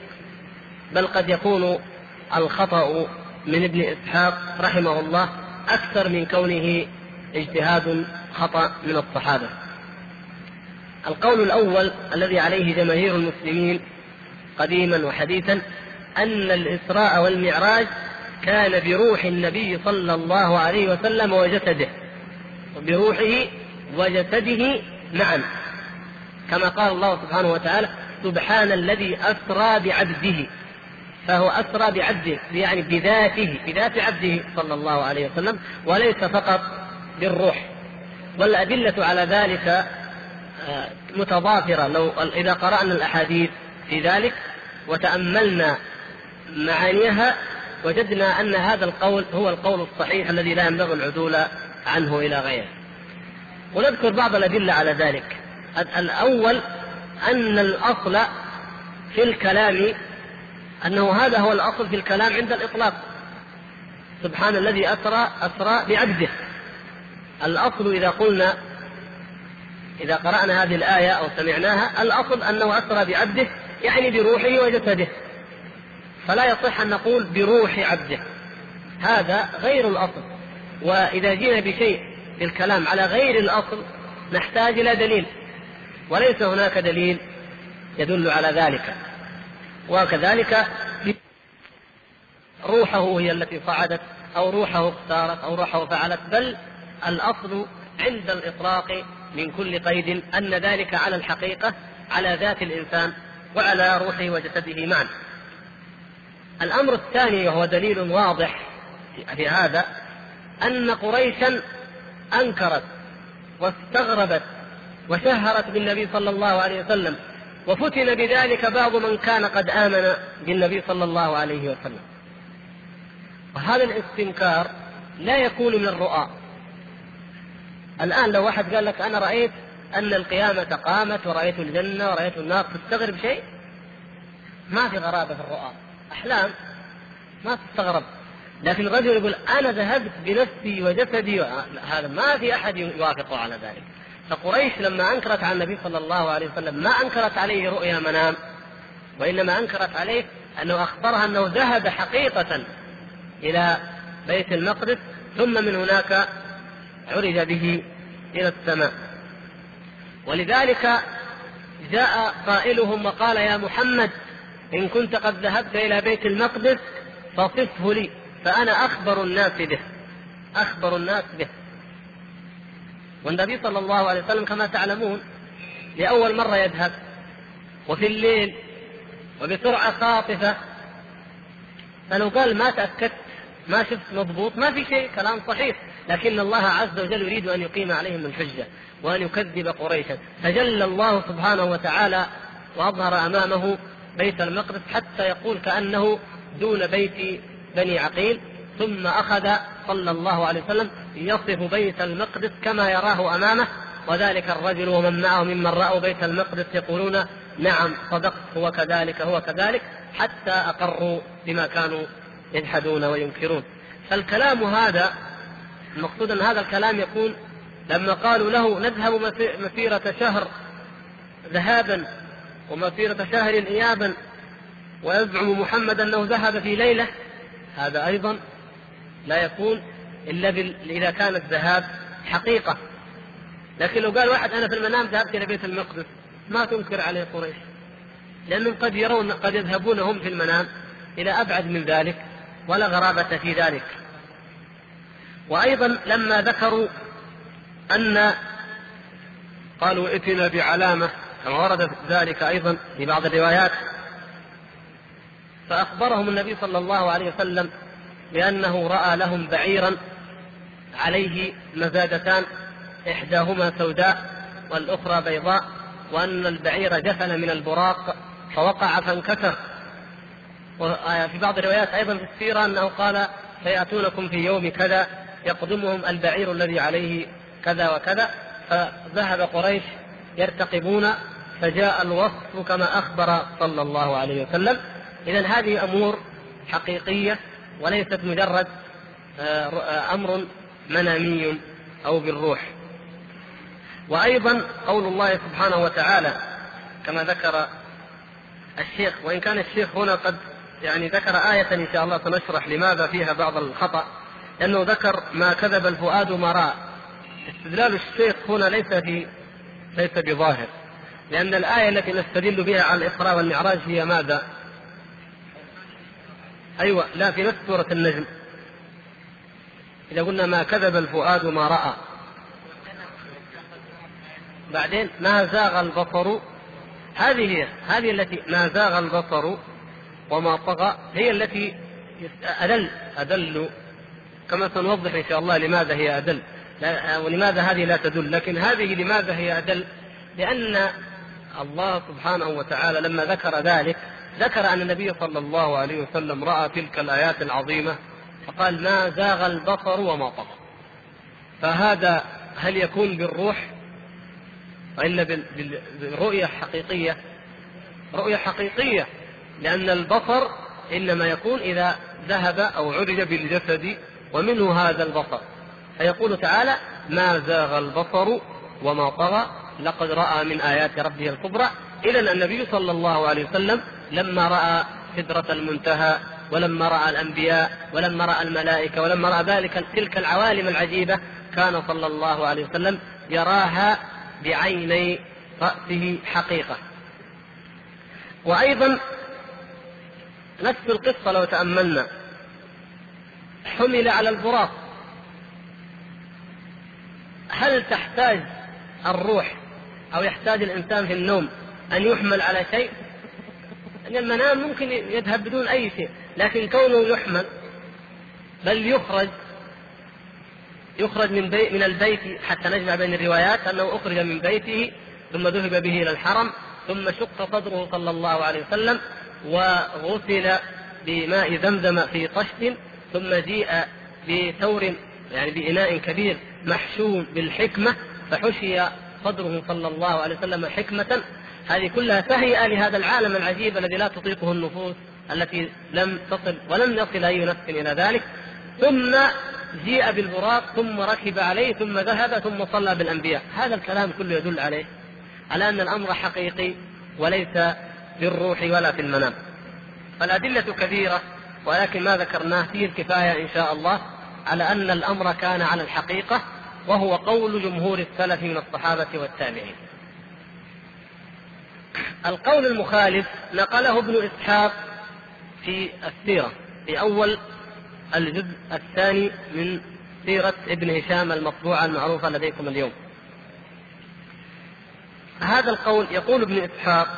بل قد يكون الخطأ من ابن إسحاق رحمه الله أكثر من كونه اجتهاد خطأ من الصحابة. القول الأول الذي عليه جماهير المسلمين قديما وحديثا أن الإسراء والمعراج كان بروح النبي صلى الله عليه وسلم وجسده بروحه وجسده معا. كما قال الله سبحانه وتعالى سبحان الذي أسرى بعبده. فهو أسرى بعبده يعني بذاته بذات عبده صلى الله عليه وسلم وليس فقط بالروح والأدلة على ذلك آه، متضافرة. لو إذا قرأنا الأحاديث في ذلك وتأملنا معانيها وجدنا أن هذا القول هو القول الصحيح الذي لا ينبغي العدول عنه إلى غيره. ونذكر بعض الأدلة على ذلك. الأول أن الأصل في الكلام أنه هذا هو الأصل في الكلام عند الإطلاق. سبحان الذي أسرى أسرى بعبده. الأصل إذا قلنا إذا قرأنا هذه الآية أو سمعناها الأصل أنه أسرى بعبده يعني بروحه وجسده. فلا يصح أن نقول بروح عبده. هذا غير الأصل. وإذا جينا بشيء بالكلام على غير الأصل نحتاج إلى دليل. وليس هناك دليل يدل على ذلك. وكذلك روحه هي التي صعدت أو روحه اختارت أو روحه فعلت. بل الأصل عند الإطلاق من كل قيد أن ذلك على الحقيقة على ذات الإنسان وعلى روحه وجسده معا. الأمر الثاني وهو دليل واضح في هذا أن قريشا أنكرت واستغربت وشهرت بالنبي صلى الله عليه وسلم وفتن بذلك بعض من كان قد آمن بالنبي صلى الله عليه وسلم. وهذا الاستنكار لا يكون من الرؤى. الآن لو واحد قال لك أنا رأيت أن القيامة قامت ورأيت الجنة ورأيت النار تستغرب شيء؟ ما في غرابة في الرؤى. أحلام ما تستغرب. لكن الرجل يقول أنا ذهبت بنفسي وجسدي هذا ما في أحد يوافقه على ذلك. فقريش لما أنكرت على النبي صلى الله عليه وسلم ما أنكرت عليه رؤيا منام وإنما أنكرت عليه أنه أخبرها أنه ذهب حقيقة إلى بيت المقدس ثم من هناك عرج به إلى السماء. ولذلك جاء قائلهم وقال يا محمد إن كنت قد ذهبت إلى بيت المقدس فصفه لي فأنا أخبر الناس به أخبر الناس به. والنبي صلى الله عليه وسلم كما تعلمون لأول مرة يذهب وفي الليل وبسرعة خاطفة. فلو قال ما تأكدت ما شفت مضبوط ما في شيء كلام صحيح. لكن الله عز وجل يريد أن يقيم عليهم الحجة وأن يكذب قريشا. فجل الله سبحانه وتعالى وأظهر أمامه بيت المقدس حتى يقول كأنه دون بيت بني عقيل. ثم أخذ صلى الله عليه وسلم يصف بيت المقدس كما يراه أمامه. وذلك الرجل ومن معه ممن رأوا بيت المقدس يقولون نعم صدقت هو كذلك هو كذلك حتى أقروا بما كانوا يجحدون وينكرون. فالكلام هذا المقصود أن هذا الكلام يكون لما قالوا له نذهب مسيرة شهر ذهابا ومسيرة شهر إيابا ويزعم محمد أنه ذهب في ليلة هذا أيضا لا يكون إلا إذا كان الذهاب حقيقة. لكن لو قال واحد أنا في المنام ذهبت إلى بيت المقدس ما تنكر عليه قريش. لأنهم قد يرون قد يذهبون هم في المنام إلى أبعد من ذلك ولا غرابة في ذلك. وأيضا لما ذكروا أن قالوا ائتنا بعلامة كما ورد ذلك أيضا في بعض الروايات فأخبرهم النبي صلى الله عليه وسلم بأنه رأى لهم بعيرا عليه مزادتان إحداهما سوداء والأخرى بيضاء وأن البعير جفن من البراق فوقع فانكسر. وفي بعض الروايات أيضا في السيرة أنه قال سيأتونكم في يوم كذا يقدمهم البعير الذي عليه كذا وكذا فذهب قريش يرتقبون فجاء الوصف كما أخبر صلى الله عليه وسلم. إذا هذه أمور حقيقية وليست مجرد آه، أمر منامي أو بالروح. وأيضا قول الله سبحانه وتعالى كما ذكر الشيخ وإن كان الشيخ هنا قد يعني ذكر آية إن شاء الله سنشرح لماذا فيها بعض الخطأ. لأنه ذكر ما كذب الفؤاد ما رأى استدلال الشيخ هنا ليس في ليس بظاهر لأن الآية التي نستدل بها على الإسراء والمعراج هي ماذا؟ أيوة لا في نفس سورة النجم. إذا قلنا ما كذب الفؤاد ما رأى بعدين ما زاغ البصر؟ هذه هي هذه التي ما زاغ البصر وما طغى هي التي أدل أدل كما سنوضح إن شاء الله لماذا هي أدل. ولماذا هذه لا تدل. لكن هذه لماذا هي أدل؟ لأن الله سبحانه وتعالى لما ذكر ذلك ذكر أن النبي صلى الله عليه وسلم رأى تلك الآيات العظيمة فقال ما زاغ البصر وما طغى. فهذا هل يكون بالروح؟ وإلا بالرؤية الحقيقية رؤية حقيقية لأن البصر إنما يكون إذا ذهب أو عرج بالجسد ومنه هذا البصر. فيقول تعالى ما زاغ البصر وما طغى لقد رأى من آيات ربه الكبرى. إذا النبي صلى الله عليه وسلم لما رأى سدرة المنتهى ولما رأى الأنبياء ولما رأى الملائكة ولما رأى ذلك تلك العوالم العجيبة كان صلى الله عليه وسلم يراها بعيني رأسه حقيقة. وأيضا نفس القصة لو تأملنا. حمل على البراق. هل تحتاج الروح أو يحتاج الإنسان في النوم أن يحمل على شيء؟ أن المنام ممكن يذهب بدون أي شيء لكن كونه يحمل بل يخرج يخرج من بي من البيت حتى نجمع بين الروايات أنه أخرج من بيته ثم ذهب به إلى الحرم ثم شق صدره صلى الله عليه وسلم وغسل بماء زمزم في طشت ثم جيء بثور يعني بإناء كبير محشو بالحكمة فحشي صدره صلى الله عليه وسلم حكمة. هذه كلها تهيئة لهذا العالم العجيب الذي لا تطيقه النفوس التي لم تصل ولم يصل أي نفس إلى ذلك. ثم جيء بالبراق ثم ركب عليه ثم ذهب ثم صلى بالأنبياء. هذا الكلام كله يدل عليه على أن الأمر حقيقي وليس بالروح ولا في المنام. فالأدلة كثيرة ولكن ما ذكرناه فيه الكفاية إن شاء الله على أن الأمر كان على الحقيقة وهو قول جمهور السلف من الصحابة والتابعين. القول المخالف نقله ابن إسحاق في السيرة في أول الجزء الثاني من سيرة ابن هشام المطبوعة المعروفة لديكم اليوم. هذا القول يقول ابن إسحاق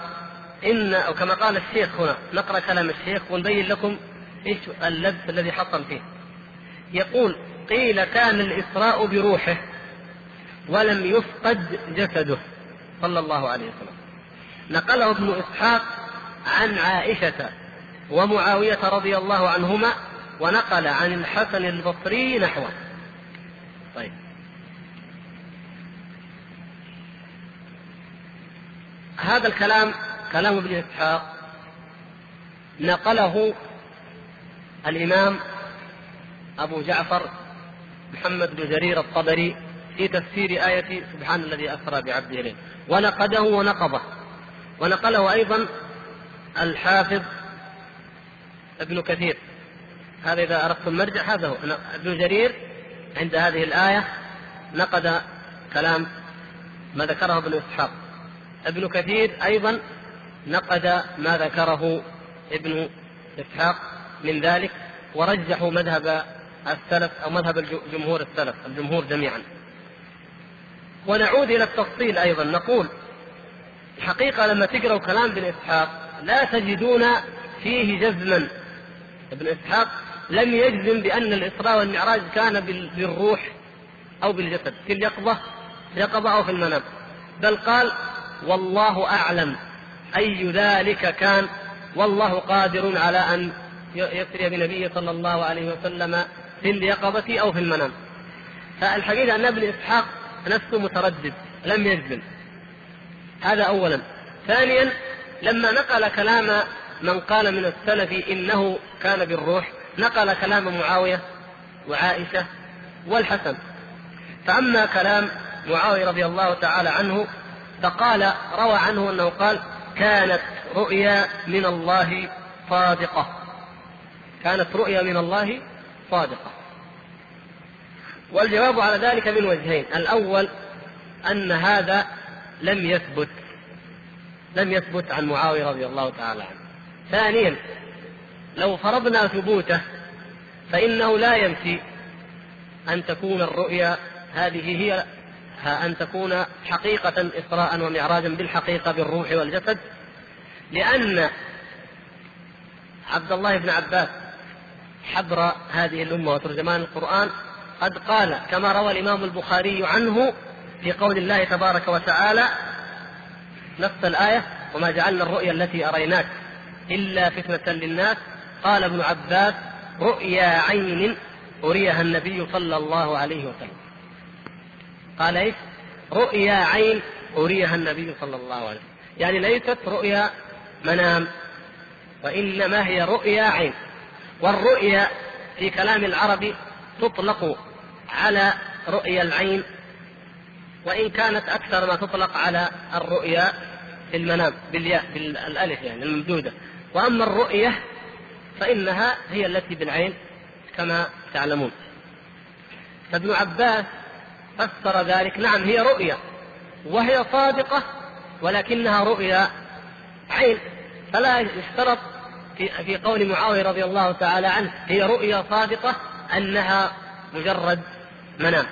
إن أو كما قال الشيخ هنا نقرأ كلام الشيخ ونبين لكم إيش اللبس الذي حصل فيه. يقول قيل كان الإسراء بروحه ولم يفقد جسده. صلى الله عليه وسلم. نقله ابن إسحاق عن عائشة ومعاوية رضي الله عنهما ونقل عن الحسن البصري نحوه. طيب. هذا الكلام كلام ابن إسحاق نقله الإمام أبو جعفر محمد بن جرير الطبري في تفسير آية سبحان الذي أسرى بعبده ليل ونقده ونقضه ونقله أيضا الحافظ ابن كثير. هذا إذا أردتم مرجع هذا هو. ابن جرير عند هذه الآية نقد كلام ما ذكره ابن إسحاق. ابن كثير أيضا نقد ما ذكره ابن إسحاق. من ذلك ورجحوا مذهب السلف أو مذهب جمهور السلف الجمهور جميعا. ونعود إلى التفصيل أيضا. نقول الحقيقة لما تقرأوا كلام ابن إسحاق لا تجدون فيه جزما. ابن إسحاق لم يجزم بأن الإسراء والمعراج كان بالروح أو بالجسد في اليقظة في اليقظة أو في المنام. بل قال والله أعلم أي ذلك كان والله قادر على أن يسري بنبيه صلى الله عليه وسلم في اليقظة أو في المنام فالحقيقة أن ابن إسحاق نفسه متردد لم يجزم هذا أولا. ثانيا لما نقل كلام من قال من السلف إنه كان بالروح نقل كلام معاوية وعائشة والحسن. فأما كلام معاوية رضي الله تعالى عنه فقال روى عنه أنه قال كانت رؤيا من الله صادقة كانت رؤيا من الله صادقة. والجواب على ذلك من وجهين. الأول أن هذا لم يثبت لم يثبت عن معاوية رضي الله تعالى عنه. ثانيا لو فرضنا ثبوته فإنه لا ينفي أن تكون الرؤيا هذه هي أن تكون حقيقة إسراء ومعراجا بالحقيقة بالروح والجسد لأن عبد الله بن عباس حبر هذه الأمة وترجمان القرآن قد قال كما روى الإمام البخاري عنه في قول الله تبارك وتعالى نص الآية وما جعلنا الرؤيا التي أريناك إلا فتنة للناس. قال ابن عباس رؤيا عين أريها النبي صلى الله عليه وسلم. قال إيش؟ رؤيا عين أريها النبي صلى الله عليه وسلم. يعني ليست رؤيا منام وإنما هي رؤيا عين. والرؤيا في كلام العرب تطلق على رؤيا العين وإن كانت أكثر ما تطلق على الرؤيا في المنام بالياء بالألف يعني الممدودة. وأما الرؤية فإنها هي التي بالعين كما تعلمون. فابن عباس فسر ذلك. نعم هي رؤيا وهي صادقة ولكنها رؤيا عين. فلا يشترط في في قول معاوية رضي الله تعالى عنه هي رؤيا صادقة أنها مجرد منام.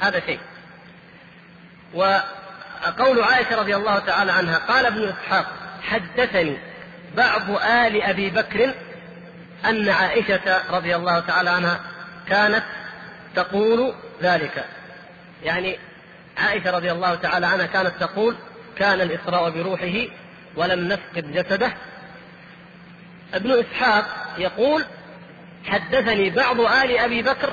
هذا شيء. وقول عائشة رضي الله تعالى عنها قال ابن إسحاق حدثني بعض آل أبي بكر أن عائشة رضي الله تعالى عنها كانت تقول ذلك. يعني عائشة رضي الله تعالى عنها كانت تقول كان الإسراء بروحه ولم نفقد جسده ابن إسحاق يقول حدثني بعض آل أبي بكر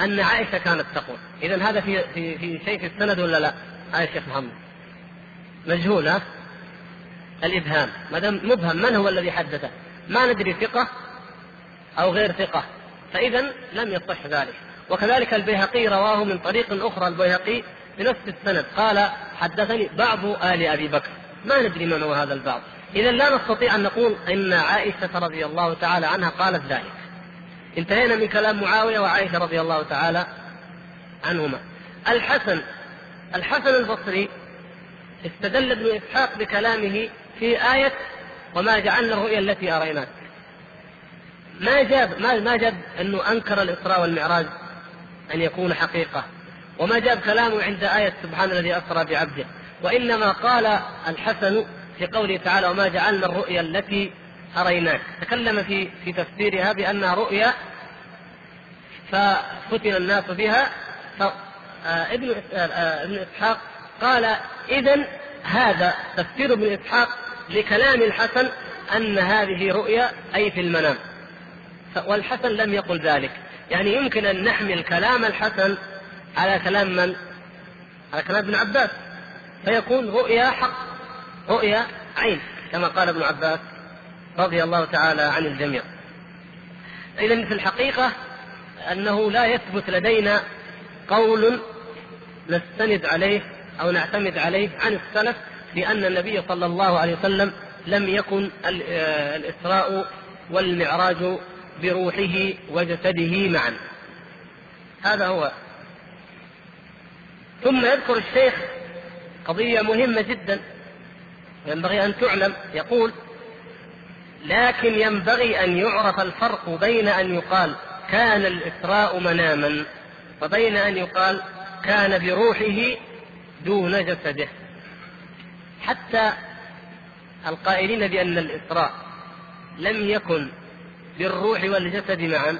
أن عائشة كانت تقول. إذا هذا في في في شيء في السند ولا لا؟ هذا الشيخ محمد. مجهول ها؟ الإبهام. ما دام مبهم من هو الذي حدثه؟ ما ندري ثقة أو غير ثقة. فإذا لم يصح ذلك. وكذلك البيهقي رواه من طريق أخرى. البيهقي بنفس السند. قال حدثني بعض آل أبي بكر. ما ندري من هو هذا البعض. إذا لا نستطيع أن نقول إن عائشة رضي الله تعالى عنها قالت ذلك. انتهينا من كلام معاوية وعائشة رضي الله تعالى عنهما. الحسن الحسن البصري استدل ابن إسحاق بكلامه في آية وما جعلنا الرؤيا التي أريناك. ما جاب ما ما جاب أنه أنكر الإسراء والمعراج أن يكون حقيقة. وما جاب كلامه عند آية سبحان الذي أسرى بعبده. وإنما قال الحسن في قوله تعالى وما جعلنا الرؤيا التي أريناك. تكلم في في تفسيرها بأنها رؤيا ففتن الناس بها. فابن آه، آه، ابن إسحاق قال إذا هذا تفسير ابن إسحاق لكلام الحسن أن هذه رؤيا أي في المنام. والحسن لم يقل ذلك. يعني يمكن أن نحمل كلام الحسن على كلام من؟ على كلام ابن عباس. فيكون رؤيا حق. رؤيا عين كما قال ابن عباس رضي الله تعالى عن الجميع. إذا في الحقيقة أنه لا يثبت لدينا قول نستند عليه أو نعتمد عليه عن السلف بأن النبي صلى الله عليه وسلم لم يكن آه، الإسراء والمعراج بروحه وجسده معا. هذا هو. ثم يذكر الشيخ قضية مهمة جدا. ينبغي أن تعلم. يقول لكن ينبغي أن يعرف الفرق بين أن يقال كان الإسراء مناما وبين أن يقال كان بروحه دون جسده. حتى القائلين بأن الإسراء لم يكن بالروح والجسد معا.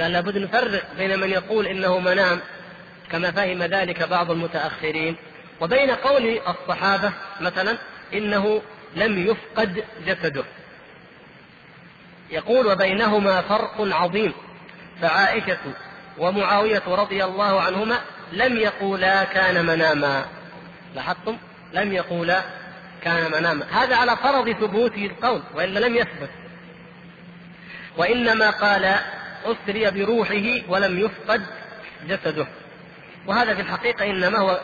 قال لابد نفرق بين من يقول إنه منام كما فهم ذلك بعض المتأخرين. وبين قول الصحابة مثلا إنه لم يفقد جسده. يقول وبينهما فرق عظيم. فعائشة ومعاوية رضي الله عنهما لم يقولا كان مناما. لاحظتم؟ لم يقولا كان مناما. هذا على فرض ثبوت القول وإلا لم يثبت. وإنما قال أسري بروحه ولم يفقد جسده. وهذا في الحقيقة إنما هو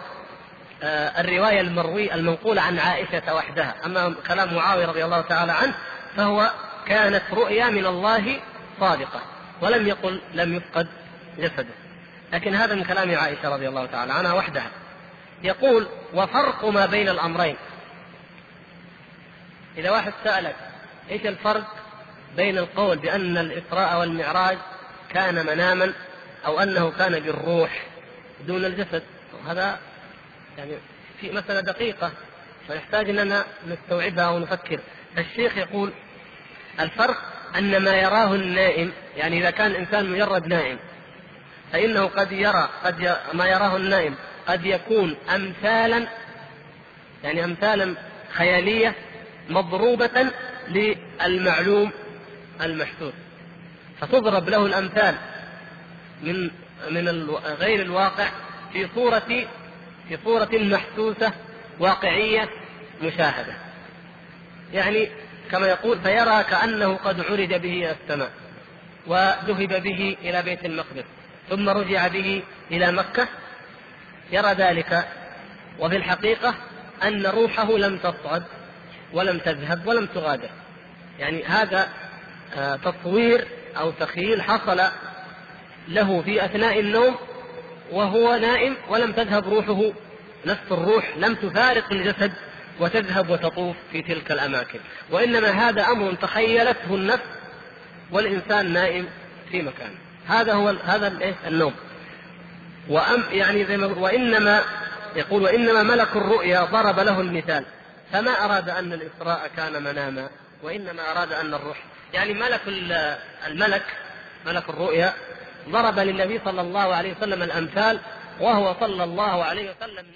الرواية المروي المنقولة عن عائشة وحدها. أما كلام معاوية رضي الله تعالى عنه فهو كانت رؤيا من الله صادقة ولم يقل لم يفقد جسده. لكن هذا من كلام عائشة رضي الله تعالى عنها وحدها. يقول وفرق ما بين الأمرين. إذا واحد سألك إيش الفرق بين القول بأن الإسراء والمعراج كان مناما أو أنه كان بالروح دون الجسد؟ هذا يعني في مسألة دقيقة فيحتاج أننا نستوعبها ونفكر الشيخ يقول الفرق أن ما يراه النائم يعني إذا كان الإنسان مجرد نائم فإنه قد يرى قد ما يراه النائم قد يكون أمثالا يعني أمثالا خيالية مضروبة للمعلوم المحسوس فتضرب له الأمثال من من غير الواقع في صورة في صورة محسوسة واقعية مشاهدة. يعني كما يقول فيرى كأنه قد عرج به إلى السماء وذهب به إلى بيت المقدس ثم رجع به إلى مكة. يرى ذلك وفي الحقيقة أن روحه لم تصعد ولم تذهب ولم تغادر. يعني هذا آه، تصوير أو تخيل حصل له في أثناء النوم وهو نائم ولم تذهب روحه. نفس الروح لم تفارق الجسد وتذهب وتطوف في تلك الأماكن. وإنما هذا أمر تخيلته النفس والإنسان نائم في مكانه. هذا هو هذا النوم. وأم يعني زي ما وإنما يقول وإنما ملك الرؤيا ضرب له المثال. فما أراد أن الإسراء كان مناما وإنما أراد أن الروح يعني ملك الملك ملك الرؤيا ضرب للنبي صلى الله عليه وسلم الأمثال وهو صلى الله عليه وسلم